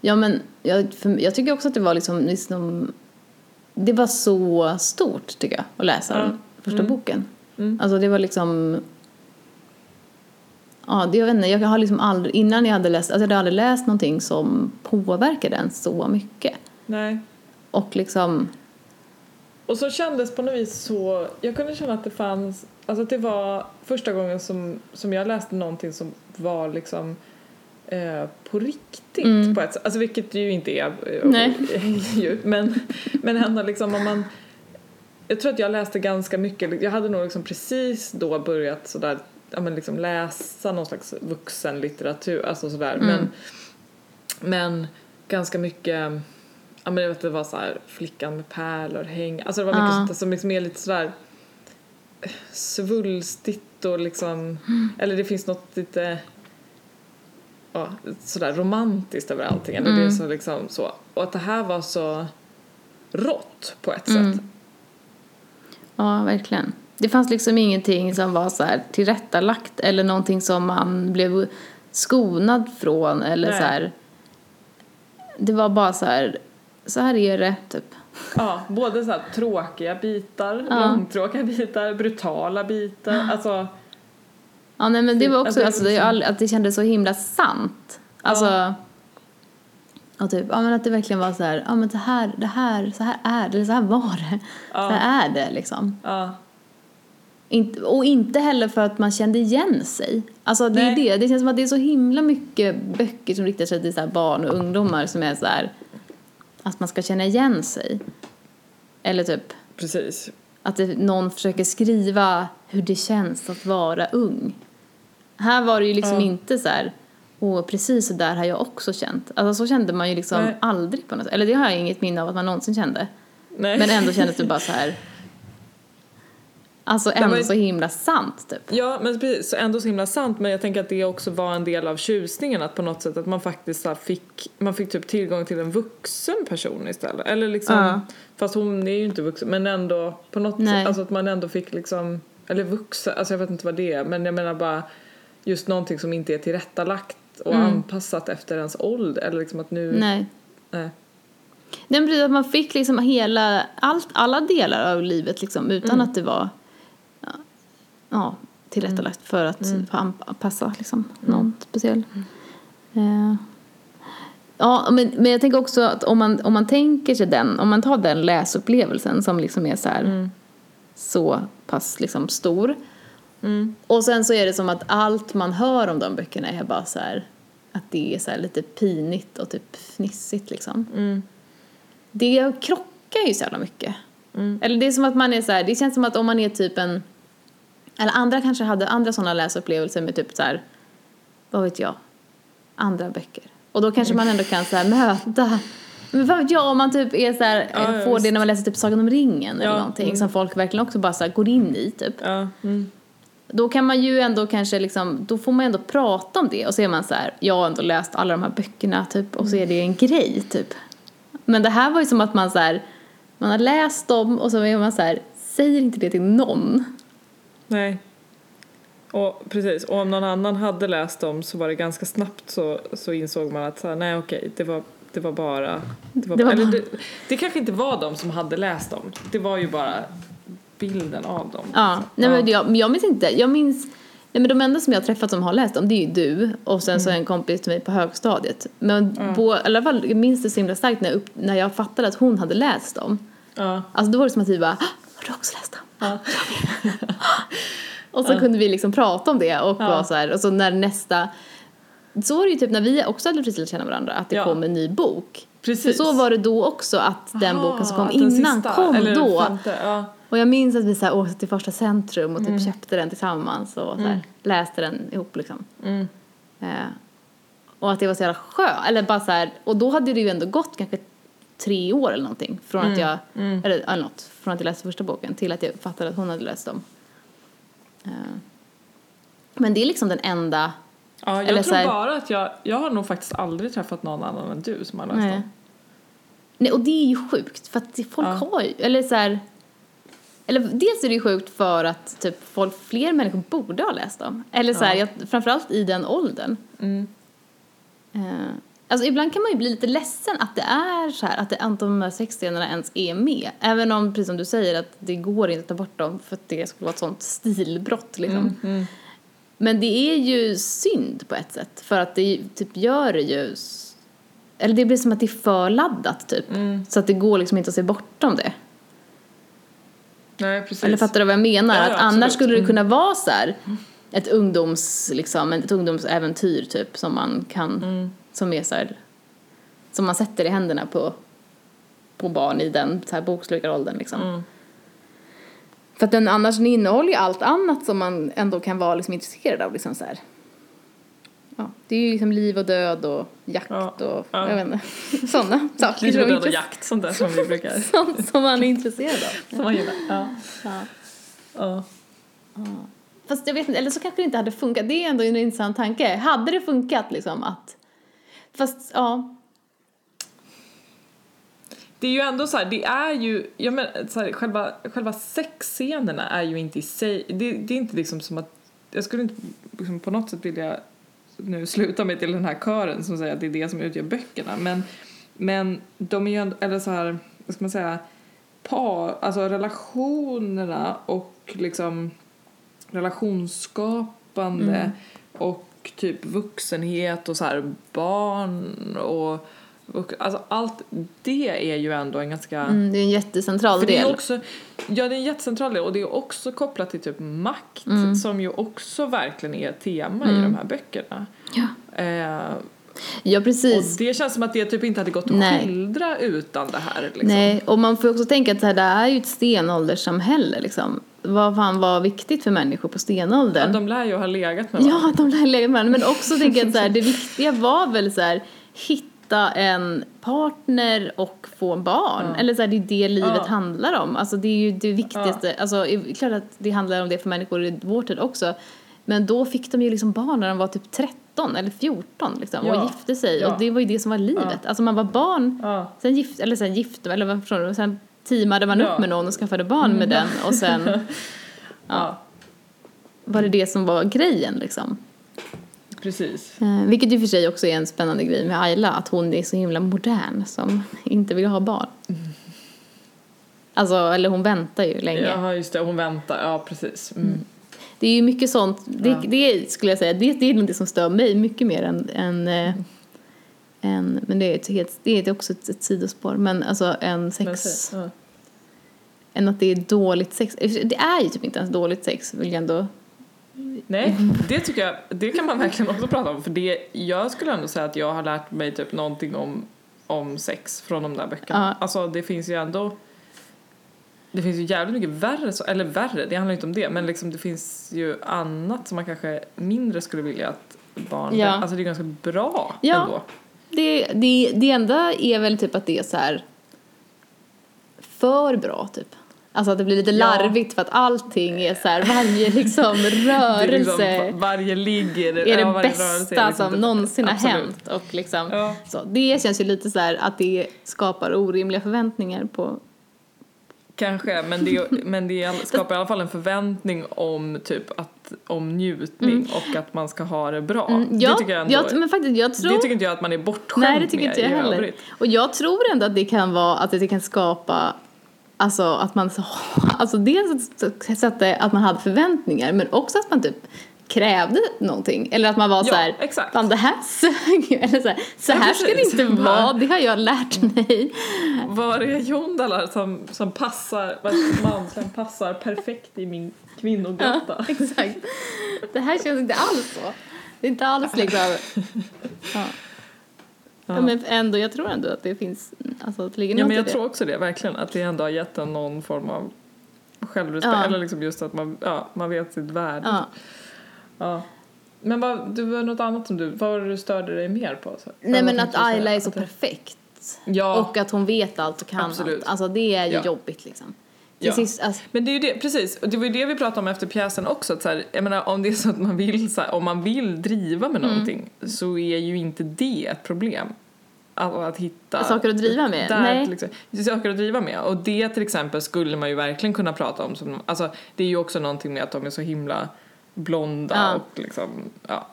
Ja men jag, för, jag tycker också att det var liksom, liksom det var så stort tycker jag att läsa Ja. den första boken. Mm. Alltså det var liksom Ja, det, jag vet inte, jag har liksom aldrig, innan jag hade läst, alltså jag hade aldrig läst någonting som påverkade en så mycket. Nej. Och liksom, Och så kändes på något vis så, jag kunde känna att det fanns, alltså att det var första gången som, som jag läste någonting som var liksom eh, på riktigt på ett sätt, alltså vilket det ju inte är. eh, Nej. men, men ändå liksom om man jag tror att jag läste ganska mycket, jag hade nog liksom precis då börjat sådär, ja men liksom läsa någon slags vuxenlitteratur, alltså sådär. Mm. Men, men ganska mycket, ja men jag vet det var såhär Flickan med pärlor, häng, alltså det var mycket Ja. sånt som liksom är lite sådär svulstigt och liksom, eller det finns något lite ja, sådär romantiskt över allting. Eller det är Mm. så liksom så. Och att det här var så rått på ett Mm. sätt. Ja, verkligen. Det fanns liksom ingenting som var så här tillrättalagt eller någonting som man blev skonad från eller Nej. så här. Det var bara så här, så här är det, typ. Ja, både så här tråkiga bitar, Ja. långtråkiga bitar, brutala bitar. Alltså, Ja, nej, men det var också, Alltså, det, liksom- att det kändes så himla sant. Alltså, och typ, ja men att det verkligen var så här, ja men det här, det här, så här är det, eller så här var det. Ja. Så här är det liksom. ja. Och inte heller för att man kände igen sig. Alltså det är det. Det känns som att det är så himla mycket böcker som riktar sig till så barn och ungdomar som är så här att man ska känna igen sig. Eller typ Precis. att det, någon försöker skriva hur det känns att vara ung. Här var det ju liksom Ja. inte så här Åh, precis så där har jag också känt. Alltså så kände man ju liksom Nej. aldrig på något. Eller det har jag inget minne av att man någonsin kände. Nej. Men ändå kändes det bara så här. Alltså ändå ju- så himla sant typ. Ja, men precis. Så ändå så himla sant. Men jag tänker att det också var en del av tjusningen. Att på något sätt att man faktiskt så fick, man fick typ tillgång till en vuxen person istället. Eller liksom, Ja. fast hon är ju inte vuxen. Men ändå på något Nej. sätt, alltså att man ändå fick liksom, eller vuxen, alltså jag vet inte vad det är. Men jag menar bara just någonting som inte är tillrättalagt och Mm. anpassat efter ens ålder. Eller liksom att nu, Nej. nej. Men precis att man fick liksom hela, allt, alla delar av livet liksom utan Mm. att det var ja, tillrättalagt för att Mm. anpassa liksom, någon speciell. Eh, ja, men, men jag tänker också att om man, om man tänker sig den, om man tar den läsupplevelsen som liksom är så här Mm. så pass liksom stor. Mm. Och sen så är det som att allt man hör om de böckerna är bara så här att det är så här lite pinigt och typ fnissigt liksom Mm. det krockar ju så jävla mycket. Mm. Eller det är som att man är så här, det känns som att om man är typ en, eller andra kanske hade andra sådana läsupplevelser med typ så här, vad vet jag, andra böcker. Och då kanske man ändå kan så här möta, men vad vet jag om man typ är så här, Ja, eh, får det när man läser typ Sagan om ringen eller någonting mm. som folk verkligen också bara så här går in i typ. Mm. Då kan man ju ändå kanske liksom, då får man ändå prata om det och så är man så här, jag har ändå läst alla de här böckerna typ och så är det en grej typ. Men det här var ju som att man så här, man har läst dem och så är man så här, säger inte det till någon. Nej. Och precis, och om någon annan hade läst dem så var det ganska snabbt så, så insåg man att så här, nej okej, det var, det var bara... Det, var, Det var eller bara- det, det kanske inte var de som hade läst dem, det var ju bara bilden av dem. Ja, nej men jag, jag minns inte, jag minns, nej men de enda som jag har träffat som har läst dem det är ju du och sen så en kompis till mig på högstadiet. Men på, i alla fall, jag minns det så himla starkt när jag, upp, när jag fattade att hon hade läst dem. Ja. Alltså då var det som att vi bara, "Ah, har du också läst dem? Ja. Och så kunde vi liksom prata om det och Ja. så här, och så när nästa så var det ju typ när vi också hade precis lärt känna varandra att det Ja. kom en ny bok. Precis. För så var det då också att den Aha, boken som kom den innan sista, kom den då. femte, ja. Och jag minns att vi så här åkte till första centrum och typ Mm. köpte den tillsammans och så här, läste den ihop liksom. Mm. Eh, och att det var så jävla skö, eller bara så här, och då hade det ju ändå gått kanske tre år eller någonting från att jag, mm. eller, eller något, från att jag läste första boken till att jag fattade att hon hade läst dem. Eh, men det är liksom den enda, Ja, jag Eller tror här- bara att jag, jag har nog faktiskt aldrig träffat någon annan än du som har läst nej. dem. nej och det är ju sjukt för att folk Ja. har ju, eller så här, eller dels är det ju sjukt för att typ folk, fler människor borde ha läst dem. Eller så här, Ja. jag, framförallt i den åldern. Mm. Eh, alltså ibland kan man ju bli lite ledsen att det är så här, att det, att de här sexscenerna ens är med. Även om, precis som du säger, att det går inte att ta bort dem för att det skulle vara ett sånt stilbrott liksom. Mm. Mm. Men det är ju synd på ett sätt, för att det typ gör det ju, eller det blir som att det är för laddat typ. Mm. Så att det går liksom inte att se bortom det. Nej, precis. Eller fattar du vad jag menar? Ja, ja, att annars skulle det Mm. kunna vara så här ett ungdoms, liksom, ett ungdomsäventyr typ som man kan, Mm. Som är så här, som man sätter i händerna på, på barn i den så här bokslukaråldern liksom. Mm. För att den annars den innehåller ju allt annat som man ändå kan vara liksom intresserad av. Liksom så här. Ja, det är ju liksom liv och död och jakt Ja, och ja. jag vet inte, sådana saker. Liv och död och jakt, sånt där som vi brukar Sånt som man är intresserad av. som man gillar. Ja. Ja. Ja. Fast jag vet inte, eller så kanske det inte hade funkat. Det är ändå en intressant tanke. Hade det funkat liksom att... Fast ja, Det är ju ändå så här, det är ju, jag men, så här, själva, själva sexscenerna är ju inte i sig, det, det är inte liksom som att, jag skulle inte liksom på något sätt vilja nu sluta mig till den här kören som säger att det är det som utgör böckerna, men, men de är ju ändå, eller så här, vad ska man säga, par, alltså relationerna och liksom relationsskapande och typ vuxenhet och så här barn och och, alltså allt det är ju ändå en ganska... mm, det är en jättecentral För det är del. också, ja det är en jättecentral del och det är också kopplat till typ makt Mm. som ju också verkligen är ett tema i de här böckerna. Ja. Eh, Ja, och precis. det känns som att det typ inte hade gått att Nej. skildra utan det här. Liksom. Nej, och man får också tänka att det här är ju ett stenålderssamhälle liksom. Vad fan var viktigt för människor på Ja, stenåldern? de lär ju ha legat med varandra. Ja, de lär lägga med varandra. Men också tänka att så här, det viktiga var väl så här, hitta en partner och få barn. Ja. Eller så här, det är det livet Ja. handlar om. Alltså det är ju det viktigaste. Alltså, det är klart att det handlar om det för människor i vår tid också. Men då fick de ju liksom barn när de var typ 13 eller 14 liksom, Ja. och gifte sig. Ja. Och det var ju det som var livet. Alltså man var barn, Ja. sen gift, eller sen gifte eller vad förstår du? Sen teamade man Ja. Mm. upp med någon och skaffade barn med den. Och sen Ja. var det det som var grejen liksom. precis. Eh, vilket ju för sig också är en spännande grej med Ayla, att hon är så himla modern som inte vill ha barn. Alltså, eller hon väntar ju länge. Ja, just det. Hon väntar. Ja, precis. Mm. Det är ju mycket sånt, det, Ja. det skulle jag säga, det, det är något som stör mig mycket mer än, än, eh, än men det är, ett helt, det är också ett, ett sidospår, men alltså en sex, Men ja. Än att det är dåligt sex. Det är ju typ inte ens dåligt sex, vill jag ändå Nej, det tycker jag, det kan man verkligen också prata om. För det, jag skulle ändå säga att jag har lärt mig typ någonting om, om sex från de där böckerna. Ja. Alltså det finns ju ändå, det finns ju jävligt mycket värre, så, eller värre, det handlar inte om det, men liksom det finns ju annat som man kanske mindre skulle vilja att barn, Ja. alltså det är ganska bra Ja. ändå. Det, det, det enda är väl typ att det är så här för bra typ. Alltså att det blir lite Ja. larvigt för att allting är så här, varje liksom Det är rörelse liksom, varje ligg är det, är det ja, bästa är liksom som typ- någonsin har absolut. hänt. Och liksom, Ja. så, det känns ju lite så här att det skapar orimliga förväntningar på Kanske, men det, men det skapar i alla fall en förväntning om typ att, om njutning och att man ska ha det bra. Mm, ja, det tycker jag ändå, jag, men faktiskt, jag tror, det tycker inte jag att man är bortskämd Nej, det tycker med inte jag heller. övrigt. Och jag tror ändå att det kan vara att det kan skapa Alltså att man så, alltså dels att, sätta, att man hade förväntningar men också att man typ krävde någonting. Eller att man var Ja, så här, exakt. fan det här sög ju." Eller så här, så Ja, här ska det inte vara, det har jag lärt mig. Var är Jondalar som, som passar, vad heter det, man som passar perfekt i min kvinnogrotta? Exakt. Det här känns inte alls så. Det är inte alls liksom, ja. Ja. men ändå, jag tror ändå att det finns, alltså att det ligger Ja, något men i jag det. tror också det, verkligen. Att det ändå har gett en någon form av självrespekt. Ja. Eller liksom just att man, ja, man vet sitt värde. Ja. Ja. Men vad, du var något annat som du, vad var det du störde dig mer på? Så? Nej men att? Ayla är så Att det- perfekt. Ja. Och att hon vet allt och kan Absolut. allt. Alltså det är ju Ja. jobbigt liksom. Ja. sist, alltså, Men det är ju det, precis, och det var ju det vi pratade om efter pjäsen också, att så här, jag menar om det är så att man vill, så här, om man vill driva med någonting så är ju inte det ett problem. Att, att hitta Saker att driva med? Där, Nej. Exempel, saker att driva med. Och det till exempel skulle man ju verkligen kunna prata om som, alltså det är ju också någonting med att de är så himla blonda Ja. och liksom, ja,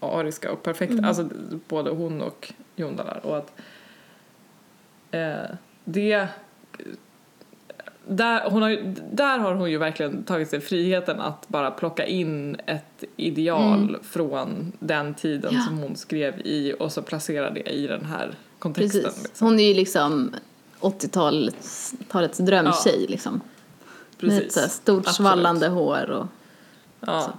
ariska och perfekta, Mm. alltså både hon och Jondalar och att eh, det där, hon har, ju- där har hon ju verkligen tagit sig friheten att bara plocka in ett ideal från den tiden Mm. Ja. som hon skrev i och så placera det i den här kontexten. precis. Liksom. Hon är ju liksom 80-talets talets drömtjej liksom. Med ett stort Absolut. svallande hår och Ja.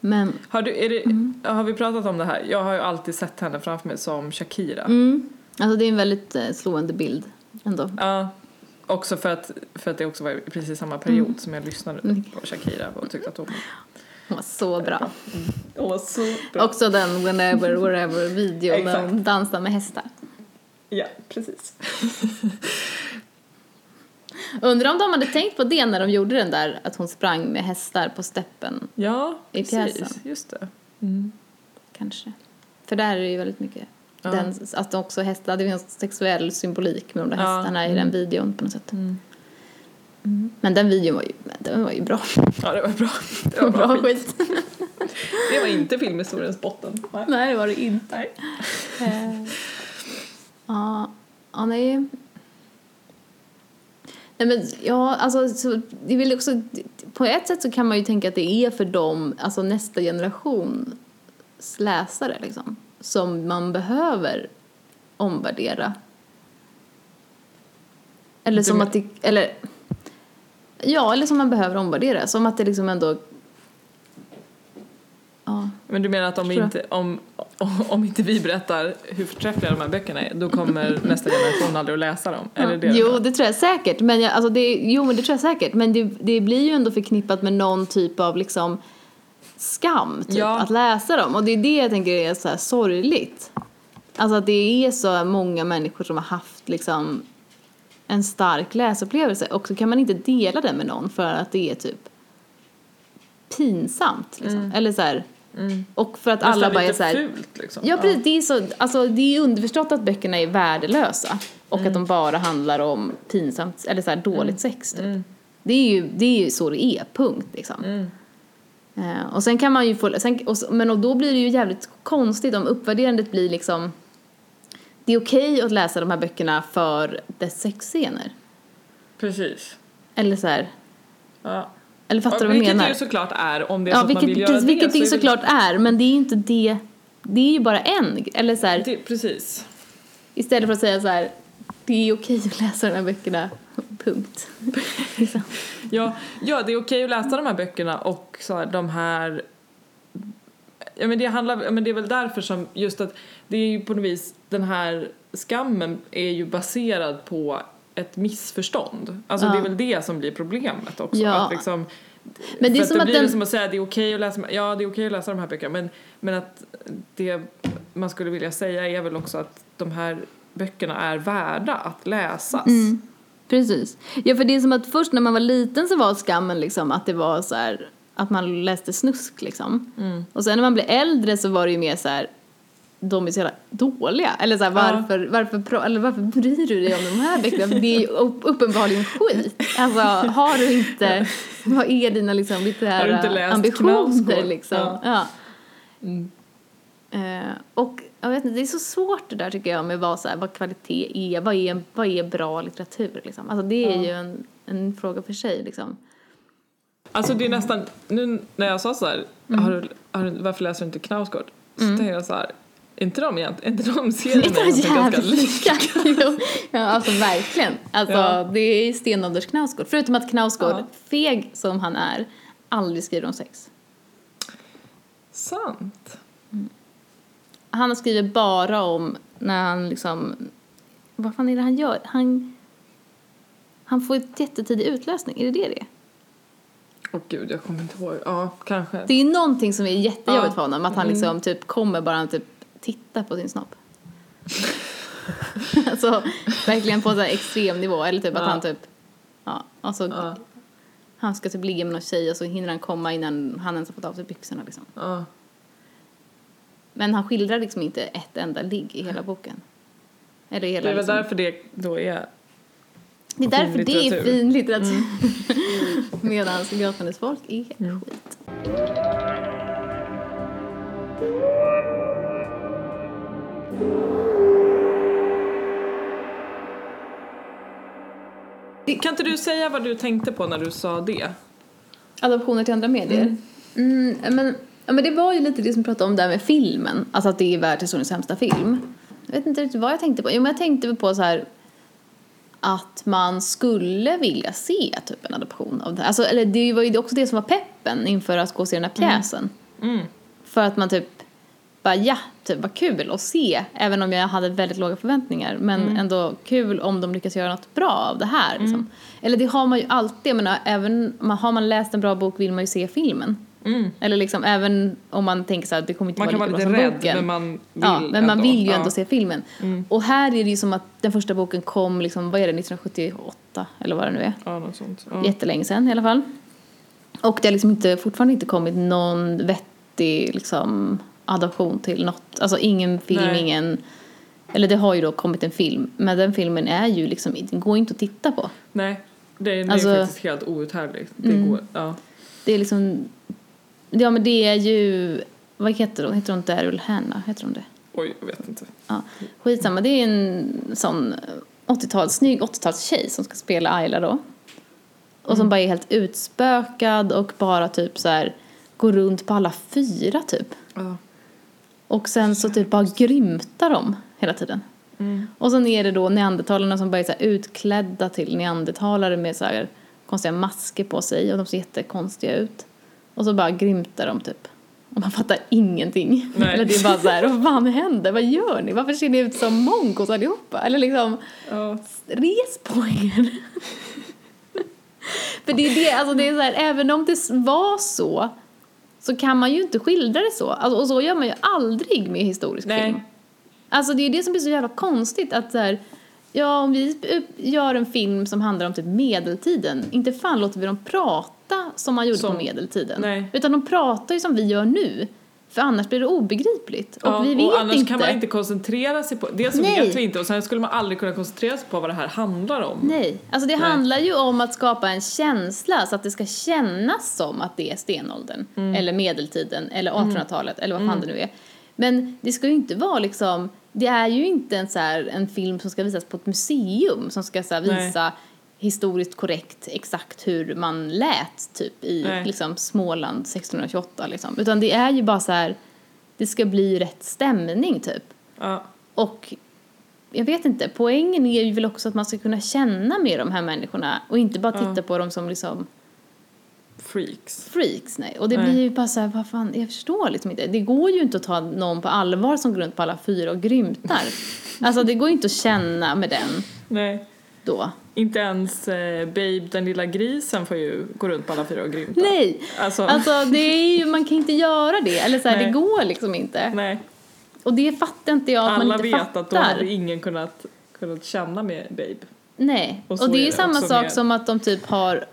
men Har, du, det, Mm. har vi pratat om det här? Jag har ju alltid sett henne framför mig som Shakira. mm, alltså det är en väldigt eh, slående bild ändå. Ja. Också för att, för att det också var i precis samma period som jag lyssnade Mm. på Shakira och tyckte att hon Hon var så bra. hon var så bra. Också den Whenever Wherever videon där Exakt. hon dansar med hästar. Ja, precis. Undrar om de hade tänkt på det när de gjorde den där att hon sprang med hästar på steppen Ja, I precis. pjäsen. Just det. kanske. För där är det ju väldigt mycket Ja. den, att också hästar, det finns sexuell symbolik med de där Ja, hästarna i mm. den videon på något sätt. Mm. Men den videon var ju, den var ju bra. Ja, det var bra. Det var bra bra skit. Det var inte filmhistoriens botten. Nej. Nej, det var det inte. Nej. Eh, Ja, ja nej. Nej men ja, alltså så, det väl också, på ett sätt så kan man ju tänka att det är för dem, alltså nästa generations läsare liksom, som man behöver omvärdera. Eller som att det, eller ja, eller som man behöver omvärdera, som att det liksom ändå Ja, Men du menar att om, vi inte, om, om inte vi berättar hur förträffliga de här böckerna är, då kommer nästa generation aldrig att läsa dem? Eller det jo, det tror jag säkert. Men jag, alltså det, jo, men det tror jag säkert. Men det, det blir ju ändå förknippat med någon typ av liksom skam typ, Ja. att läsa dem. Och det är det jag tänker är så här sorgligt. Alltså att det är så många människor som har haft liksom en stark läsupplevelse och så kan man inte dela den med någon för att det är typ pinsamt. Liksom. Eller så här, och för att alla bara är så här, fult liksom. Ja, precis. Det är, så, alltså, det är underförstått att böckerna är värdelösa och Mm. att de bara handlar om pinsamt eller så här dåligt sex. Typ. Det, är ju, det är ju så det är, punkt. Liksom. Eh, och sen kan man ju få, sen, och, men och då blir det ju jävligt konstigt om uppvärderandet blir liksom det är okej att läsa de här böckerna för dess sexscener. Precis. Eller så här, Ja. eller fattar du Ja, vad jag vilket menar? det ju såklart är om det är så Ja, att man vilket, vill göra precis, det. vilket det ju så är såklart är, men det är ju inte det. Det är ju bara en, eller så här, Det, precis. Istället för att säga så här, det är okej att läsa de här böckerna, punkt. Ja, ja, det är okej att läsa de här böckerna och så här, de här... Ja, men det, handlar, men det är väl därför som just att det är ju på något vis den här skammen är ju baserad på ett missförstånd. Alltså Ja. det är väl det som blir problemet också. Ja. Att liksom, Men det är som att att det blir den- som att säga det är okej att läsa, ja det är okej att läsa de här böckerna men, men att det man skulle vilja säga är väl också att de här böckerna är värda att läsas. Mm. Precis. Ja, för det är som att först när man var liten så var skammen liksom att det var så här, att man läste snusk liksom. Mm. Och sen när man blev äldre så var det ju mer så här, de är så jävla dåliga. Eller så här, varför, varför, pra- eller varför bryr du dig om de här böckerna? Det är ju upp- uppenbarligen skit. Alltså, har du inte, vad är dina liksom litterära ambitioner liksom? Ja. Ja. Mm. Eh, och jag vet inte, det är så svårt det där tycker jag med vad, så här, vad kvalitet är, vad är, vad är bra litteratur liksom. Alltså det är Ja. ju en, en fråga för sig liksom. Alltså det är nästan, nu när jag sa så här, Mm. har du, har du, varför läser du inte Knausgård? Så tänkte jag så här, är inte de egentligen, inte de serierna Inte egentligen ganska lika. Jo. ja, alltså verkligen. Alltså Ja. det är stenålders Knausgård. Förutom att Knausgård, Ja. feg som han är, aldrig skriver om sex. Sant. Han skriver bara om när han liksom, vad fan är det han gör? Han, han får ett jättetidig utlösning, är det det det är? Åh gud, jag kommer inte ihåg. Ja, kanske. Det är någonting som är jättejobbigt Ja. för honom, att han Mm. liksom typ kommer bara typ titta på sin snopp. alltså verkligen på så här extrem nivå, eller typ att Ja. han typ, ja, alltså Ja, han ska typ ligga med någon tjej och så hinner han komma innan han ens har fått av sig byxorna liksom. ja. Men han skildrar liksom inte ett enda ligg i hela boken. Eller hela Det är väl liksom. därför det då är... det är därför det är fin litteratur. Medan Gråtandes folk är skit. Kan inte du säga vad du tänkte på när du sa det? Adoptioner till andra medier? Mm. men, ja, men det var ju lite det som pratade om där med filmen. Alltså att det är världshistoriens sämsta film. Jag vet inte riktigt vad jag tänkte på. Jo, men jag tänkte på så här att man skulle vilja se typ en adoption av det här. Alltså, eller det var ju också det som var peppen inför att gå och se den här pjäsen. Mm. För att man typ bara ja, typ vad kul att se. Även om jag hade väldigt låga förväntningar. Men Mm. ändå kul om de lyckas göra något bra av det här. Liksom. Eller det har man ju alltid. Jag menar, även har man läst en bra bok vill man ju se filmen. Eller liksom även om man tänker så här, det kommer inte Mm. Man vara lika bra som rädd boken. men man vill Ja, men man vill ju Ja. Mm. ändå se filmen. Och här är det ju som att den första boken kom, liksom, vad är det, 1978 eller vad det nu är. Ja, något sånt. Ja. Jättelänge sedan i alla fall. Och det har liksom inte, fortfarande inte kommit någon vettig liksom, adaption till något. Alltså ingen film, Nej. ingen... Eller det har ju då kommit en film, men den filmen är ju liksom, den går inte att titta på. Nej, det är, det Alltså- är faktiskt helt outhärdlig. Det Mm. går, ja. Det är liksom... Ja men det är ju... Vad heter hon? Heter hon Daryl Hannah? Heter hon det? Oj, jag vet inte. Ja, skitsamma. Det är en sån 80-tals, snygg 80-talstjej som ska spela Ayla då. Och som bara är helt utspökad och bara typ så här går runt på alla fyra typ. Ja. Och sen så typ bara grymtar de hela tiden. Och sen är det då neandertalarna som bara är så utklädda till neandertalare med så här konstiga masker på sig och de ser jättekonstiga ut. Och så bara grymtar de typ. Och man fattar ingenting. Nej. Eller det är bara så här, vad fan händer? Vad gör ni? Varför ser ni ut som monkos allihopa? Eller liksom, Ja. res på er. För det är det, alltså det är så här, även om det var så så kan man ju inte skildra det så. Alltså, och så gör man ju aldrig med historisk Nej. film. Alltså det är det som blir så jävla konstigt att så här, ja om vi gör en film som handlar om typ medeltiden, inte fan låter vi dem prata som man gjorde Som- på medeltiden. Nej. Utan de pratar ju som vi gör nu. För annars blir det obegripligt. Och Ja, vi vet och annars inte. kan man inte koncentrera sig på, dels så Nej. vet vi inte och sen skulle man aldrig kunna koncentrera sig på vad det här handlar om. Nej, alltså det Nej. handlar ju om att skapa en känsla så att det ska kännas som att det är stenåldern Mm. eller medeltiden eller 1800-talet eller vad fan det nu är. Men det ska ju inte vara liksom, det är ju inte en, så här, en film som ska visas på ett museum som ska så här, Nej. Historiskt korrekt exakt hur man lät typ i Nej. liksom, Småland 1628 liksom. Utan det är ju bara så här, det ska bli rätt stämning typ. Ja. Och jag vet inte, poängen är ju väl också att man ska kunna känna med de här människorna och inte bara titta Ja. på dem som liksom Freaks. freaks. Nej. Och det Nej. blir ju bara så här, vad fan, jag förstår liksom inte. Det går ju inte att ta någon på allvar som går runt på alla fyra och grymtar. alltså det går ju inte att känna med den Nej. Då. Inte ens eh, Babe den lilla grisen får ju gå runt på alla fyra och grymta. Nej! Alltså, Alltså det är ju, man kan inte göra det. Eller så här, det går liksom inte. nej. Och det fattar inte jag att man Alla inte vet fattar. att då hade ingen kunnat, kunnat känna med Babe. Nej, Och och, det är är ju samma sak med- som att de typ har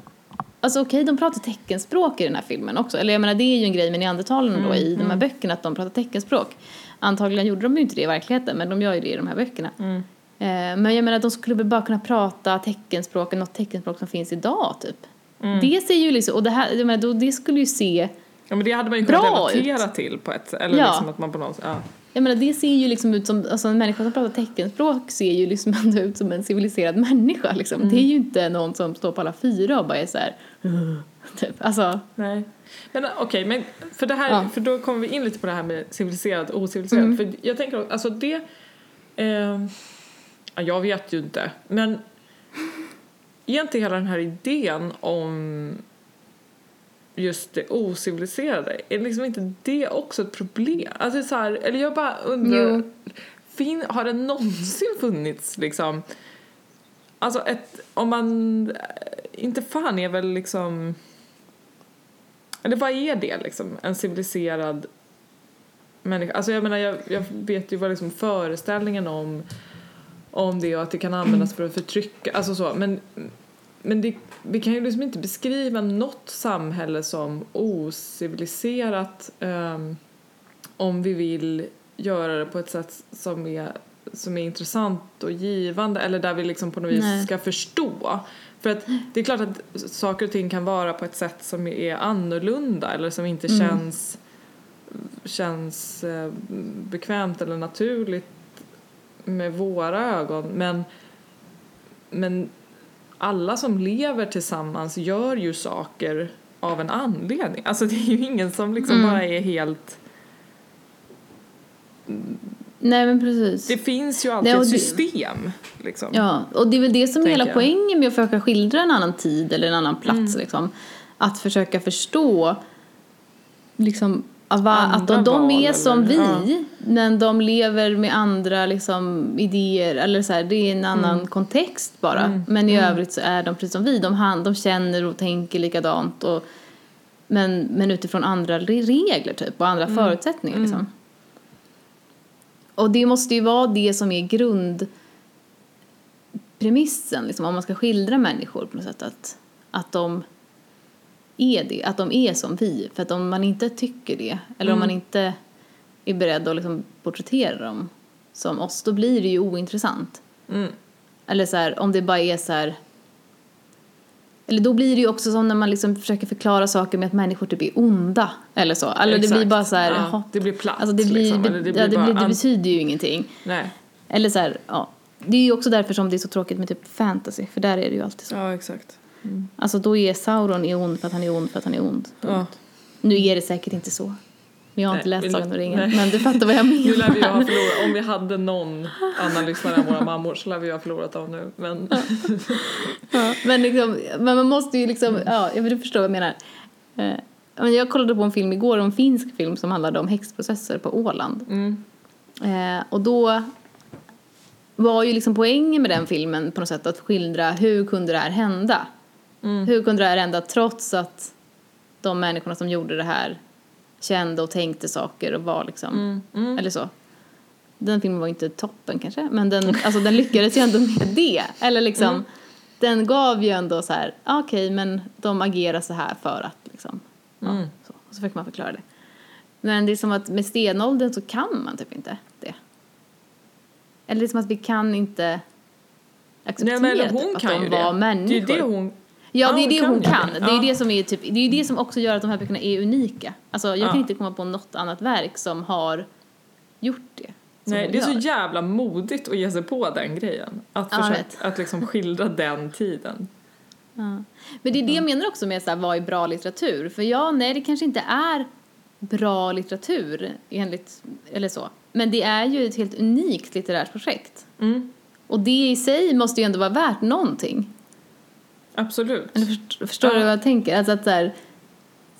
Alltså okej, de pratar teckenspråk i den här filmen också. Eller jag menar, det är ju en grej med neandertalarna Mm, då i de här böckerna, att de pratar teckenspråk. Antagligen gjorde de ju inte det i verkligheten, men de gör ju det i de här böckerna. Mm. Eh, men jag menar, de skulle bara kunna prata teckenspråk, något teckenspråk som finns idag, typ. Mm. Det ser ju liksom, och det här, jag menar, det skulle ju se, Ja men det hade man ju kunnat relatera till på ett. Eller Ja. liksom att man på något ja. jag menar, det ser ju liksom ut som, alltså en människa som pratar teckenspråk ser ju liksom ändå ut som en civiliserad människa liksom. Mm. Det är ju inte någon som står på alla fyra och bara är så här, typ. Alltså, Nej. Men eh, okej, men för det här, Ja. för då kommer vi in lite på det här med civiliserat och ociviliserat. Mm. För jag tänker, alltså det, eh, jag vet ju inte, men inte hela den här idén om just det ociviliserade, är liksom inte det också ett problem? Alltså så här, eller jag bara undrar, fin, har det någonsin funnits liksom, alltså ett, om man, inte fan är väl liksom eller vad är det liksom? En civiliserad människa? Alltså jag menar, jag, jag vet ju vad liksom föreställningen om, om det och att det kan användas för att förtrycka, alltså så. Men, men det, vi kan ju liksom inte beskriva något samhälle som ociviliserat ehm, om vi vill göra det på ett sätt som är, som är intressant och givande eller där vi liksom på något vis Nej. ska förstå. För att det är klart att saker och ting kan vara på ett sätt som är annorlunda eller som inte Mm. känns, känns eh, bekvämt eller naturligt med våra ögon. Men, men alla som lever tillsammans gör ju saker av en anledning. Alltså det är ju ingen som liksom Mm. bara är helt... nej men precis. Det finns ju alltid Nej, ett det- system. Liksom. Ja, och det är väl det som är hela jag. poängen med att försöka skildra en annan tid eller en annan plats Mm. liksom. Att försöka förstå liksom va, att de, de är som eller? vi, men de lever med andra liksom, idéer. Eller så här, det är en annan Mm. kontext bara. Men i övrigt så är de precis som vi. De, han, de känner och tänker likadant. Och, men, men utifrån andra re- regler typ, och andra Mm. förutsättningar. Liksom. Och det måste ju vara det som är grundpremissen, liksom, om man ska skildra människor på något sätt. Att, att de är det, att de är som vi. För att om man inte tycker det, eller om man inte är beredd att liksom porträttera dem som oss, då blir det ju ointressant. Mm. Eller så här, om det bara är så här... Eller då blir det ju också som när man liksom försöker förklara saker med att människor typ är onda. Eller så. Eller det blir bara så här... Ja, det blir platt, Alltså det, blir, liksom. det, det ja, blir det, blir, det betyder ju ingenting. Nej. Eller så här, ja. Det är ju också därför som det är så tråkigt med typ fantasy, för där är det ju alltid så. Ja, exakt. Alltså då är Sauron är ond för att han är ond för att han är ond. Ja. Nu är det säkert inte så. Men jag har inte Nej, läst vi- Sagan om ringen. nej. Men du fattar vad jag Nu lär vi ha menar. förlorat, om vi hade någon annan lyssnare än våra mammor så lär vi ha förlorat dem nu. Men Ja, men, liksom, men man måste ju liksom, ja, jag vill förstå vad jag menar. Eh, men jag kollade på en film igår, en finsk film som handlade om häxprocesser på Åland. mm. Eh, och då var ju liksom poängen med den filmen på något sätt att skildra hur kunde det här hända? Mm. Hur kunde det här hända trots att de människorna som gjorde det här kände och tänkte saker och var liksom, Mm. Mm. eller så. Den filmen var inte toppen kanske, men den, alltså, den lyckades ju ändå med det. Eller liksom, Mm. den gav ju ändå så här, ah, okej men de agerar så här för att liksom, ja, Mm. så. Och så fick man förklara det. Men det är som att med stenåldern så kan man typ inte det. Eller det är som att vi kan inte acceptera Nej, men hon typ, att kan de ju var det. människor. Det är det hon... Ja, det är hon det hon kan. det. Är Ja. det som är typ, det är det som också gör att de här böckerna är unika. Alltså jag kan Ja. inte komma på något annat verk som har gjort det. Nej, det är så jävla modigt att ge sig på den grejen. Att, Ja, försöka, att liksom skildra den tiden. Ja. Men det är det jag menar också med så här, vad är bra litteratur? För ja, nej, det kanske inte är bra litteratur enligt, eller så. Men det är ju ett helt unikt litterärt projekt. Mm. Och det i sig måste ju ändå vara värt någonting. Absolut. Eller först, förstår Ja. du vad jag tänker? Alltså att så här,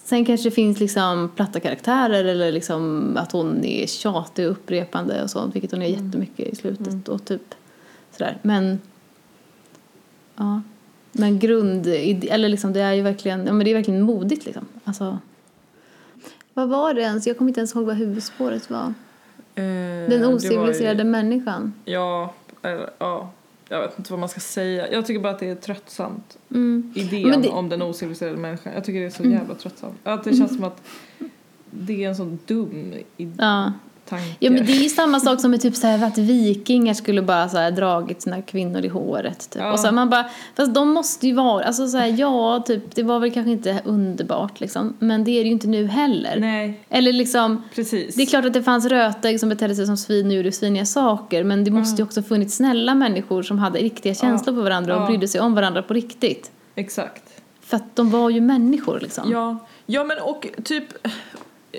sen kanske det finns liksom platta karaktärer eller liksom att hon är tjatig och upprepande och sånt, vilket hon är jättemycket i slutet och typ sådär. Men, ja. Men grund, eller liksom det är ju verkligen, ja men det är verkligen modigt liksom. Alltså, vad var det ens? Jag kommer inte ens ihåg vad huvudspåret var. Eh, Den ociviliserade ju- människan. Ja, eller, ja. Jag vet inte vad man ska säga. Jag tycker bara att det är tröttsamt. Mm. Idén det- om den ociviliserade människan. Jag tycker det är så jävla tröttsamt. Att det känns som att det är en sån dum i- Ja. Tanke. Ja men det är ju samma sak som med typ så här att vikingar skulle bara så här dragit sina kvinnor i håret typ. Ja. Och så här, man bara, fast de måste ju vara, alltså så här, ja typ det var väl kanske inte underbart liksom. Men det är det ju inte nu heller. Nej, Eller liksom, precis. det är klart att det fanns rötägg som betedde sig som svin och gjorde sviniga saker. Men det måste ju också funnits snälla människor som hade riktiga känslor för varandra och Ja. brydde sig om varandra på riktigt. Exakt. För att de var ju människor liksom. Ja, ja men och typ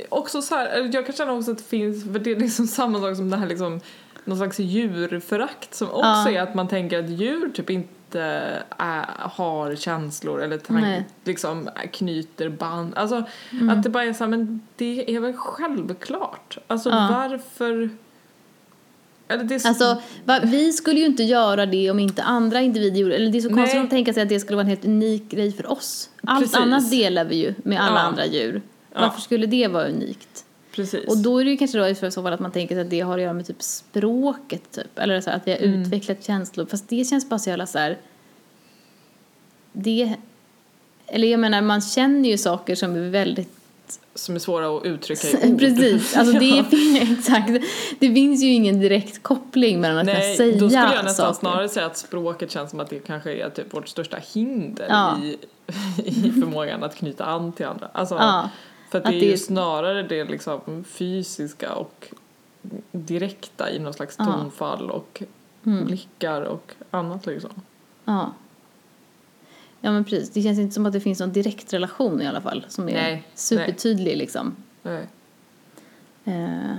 också så här, jag kan känna också att det finns, för det är liksom samma sak som det här liksom någon slags djurförakt som också Ja. är att man tänker att djur typ inte är, har känslor eller tank, liksom knyter band. Alltså Mm. att det bara är så här, men det är väl självklart. Alltså Ja. varför så, Alltså, va, vi skulle ju inte göra det om inte andra individer gjorde Eller det är så konstigt Nej. att tänka sig att det skulle vara en helt unik grej för oss. Allt Precis. annat delar vi ju med alla Ja. andra djur. Ja. Varför skulle det vara unikt? precis. Och då är det kanske då i så fall att man tänker att det har att göra med typ språket typ. Eller så här, att vi har Mm. utvecklat känslor. Fast det känns bara så jävla så här. Det, eller jag menar man känner ju saker som är väldigt som är svåra att uttrycka i ord. Precis, alltså det är exakt. Det finns ju ingen direkt koppling mellan att Nej, kunna säga då skulle jag nästan saker. snarare säga att språket känns som att det kanske är typ vårt största hinder Ja. i, i förmågan att knyta an till andra. Alltså, Ja, för att det att är det ju är- snarare det liksom fysiska och direkta i någon slags tonfall och Mm. blickar och annat liksom. ja. Ja men precis, det känns inte som att det finns någon direkt relation i alla fall som är Nej, supertydlig liksom. Nej. Eh.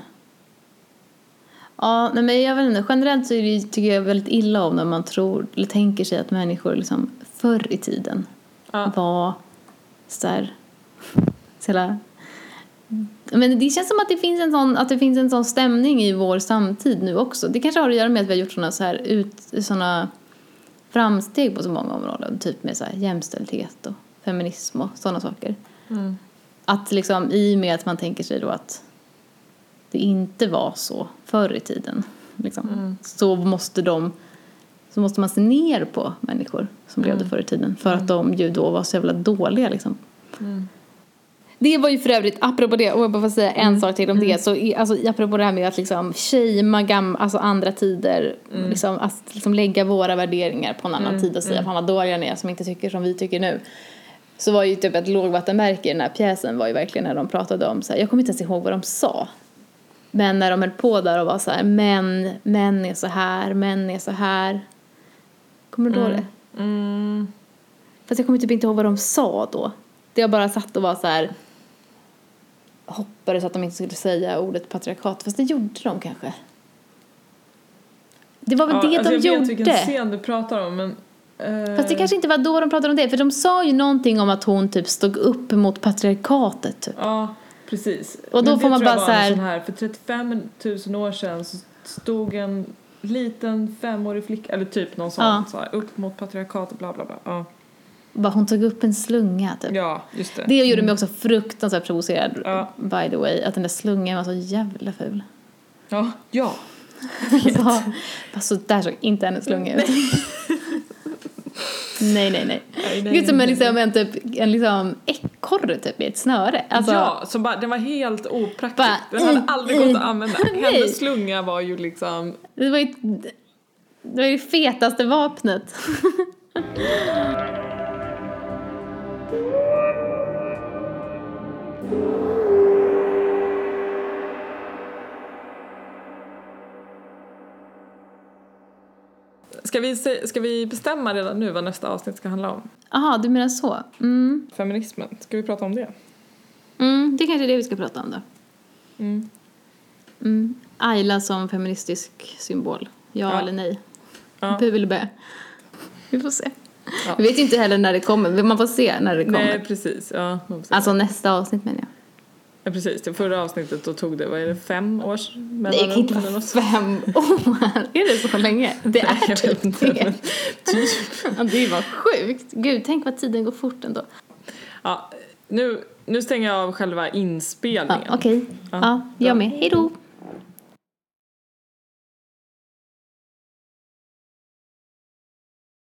Ja, nej men jag vet inte, generellt så är det, tycker jag väldigt illa om när man tror, eller tänker sig att människor liksom förr i tiden Ja. var så här, så Men det känns som att det finns en sån, att det finns en sån stämning i vår samtid nu också. Det kanske har att göra med att vi har gjort såna så här ut, såna framsteg på så många områden. Typ med så här jämställdhet och feminism och sådana saker. Mm. Att liksom i och med att man tänker sig då att det inte var så förr i tiden. Liksom, Mm. Så måste de så måste man se ner på människor som levde förr i tiden. För att de ju då var så jävla dåliga liksom. Det var ju för övrigt, apropå det, och jag bara får säga en sak till om det, så alltså, apropå det här med att liksom shamea gam, alltså andra tider, liksom, att liksom lägga våra värderingar på en annan tid och säga fan vad dåliga ni är som inte tycker som vi tycker nu. Så var ju typ ett lågvattenmärke i den här pjäsen var ju verkligen när de pratade om så här, jag kommer inte ens ihåg vad de sa. Men när de höll på där och var så här, män, män är så här, män är så här. Kommer du ihåg det? Mm. Fast jag kommer typ inte ihåg vad de sa då. Det jag bara satt och var så här hoppades att de inte skulle säga ordet patriarkat. Fast det gjorde de kanske. Det var väl Ja, det alltså de jag vet gjorde. vilken scen du pratar om men... eh, Fast det kanske inte var då de pratade om det. För de sa ju någonting om att hon typ stod upp mot patriarkatet typ. Ja, precis. Och då Men får man jag bara så här- här... För 35 000 år sedan så stod en liten femårig flicka, eller typ någon sån, Ja. så här, upp mot patriarkatet, bla bla bla. Ja, Bara hon tog upp en slunga typ. ja just det. Det gjorde mig också fruktansvärt provocerad Ja. by the way. Att den där slungan var så jävla ful. Ja, ja. Alltså, så där såg inte hennes slunga ut. nej, nej, nej. Nej, nej, Gud som en, liksom, en, typ, en liksom ekorre typ i ett snöre. Alltså, ja, så bara, den var helt opraktisk. Bara, den hade aldrig gått att använda. Hennes slunga var ju liksom... Det var ju det var ju det fetaste vapnet. Ska vi, se, ska vi bestämma redan nu vad nästa avsnitt ska handla om? Jaha, du menar så? Mm. Feminismen. Ska vi prata om det? Mm, det är kanske är det vi ska prata om då. Mm. Mm. Ayla som feministisk symbol. Ja, Ja. eller nej? Ja. Bu eller bä? Vi får se. Ja. Vi vet ju inte heller när det kommer, man får se när det kommer. Nej, precis. Ja. Alltså nästa avsnitt menar jag. ja, precis. Det förra avsnittet då tog det, vad är det, fem års Det kan inte vara fem år. Är det så länge? Det är Jag typ det. typ. Ja, det var sjukt. Gud, tänk vad tiden går fort ändå. Ja, nu, nu stänger jag av själva Ja, inspelningen. Okej. Ja, Ja, jag med. Hej då.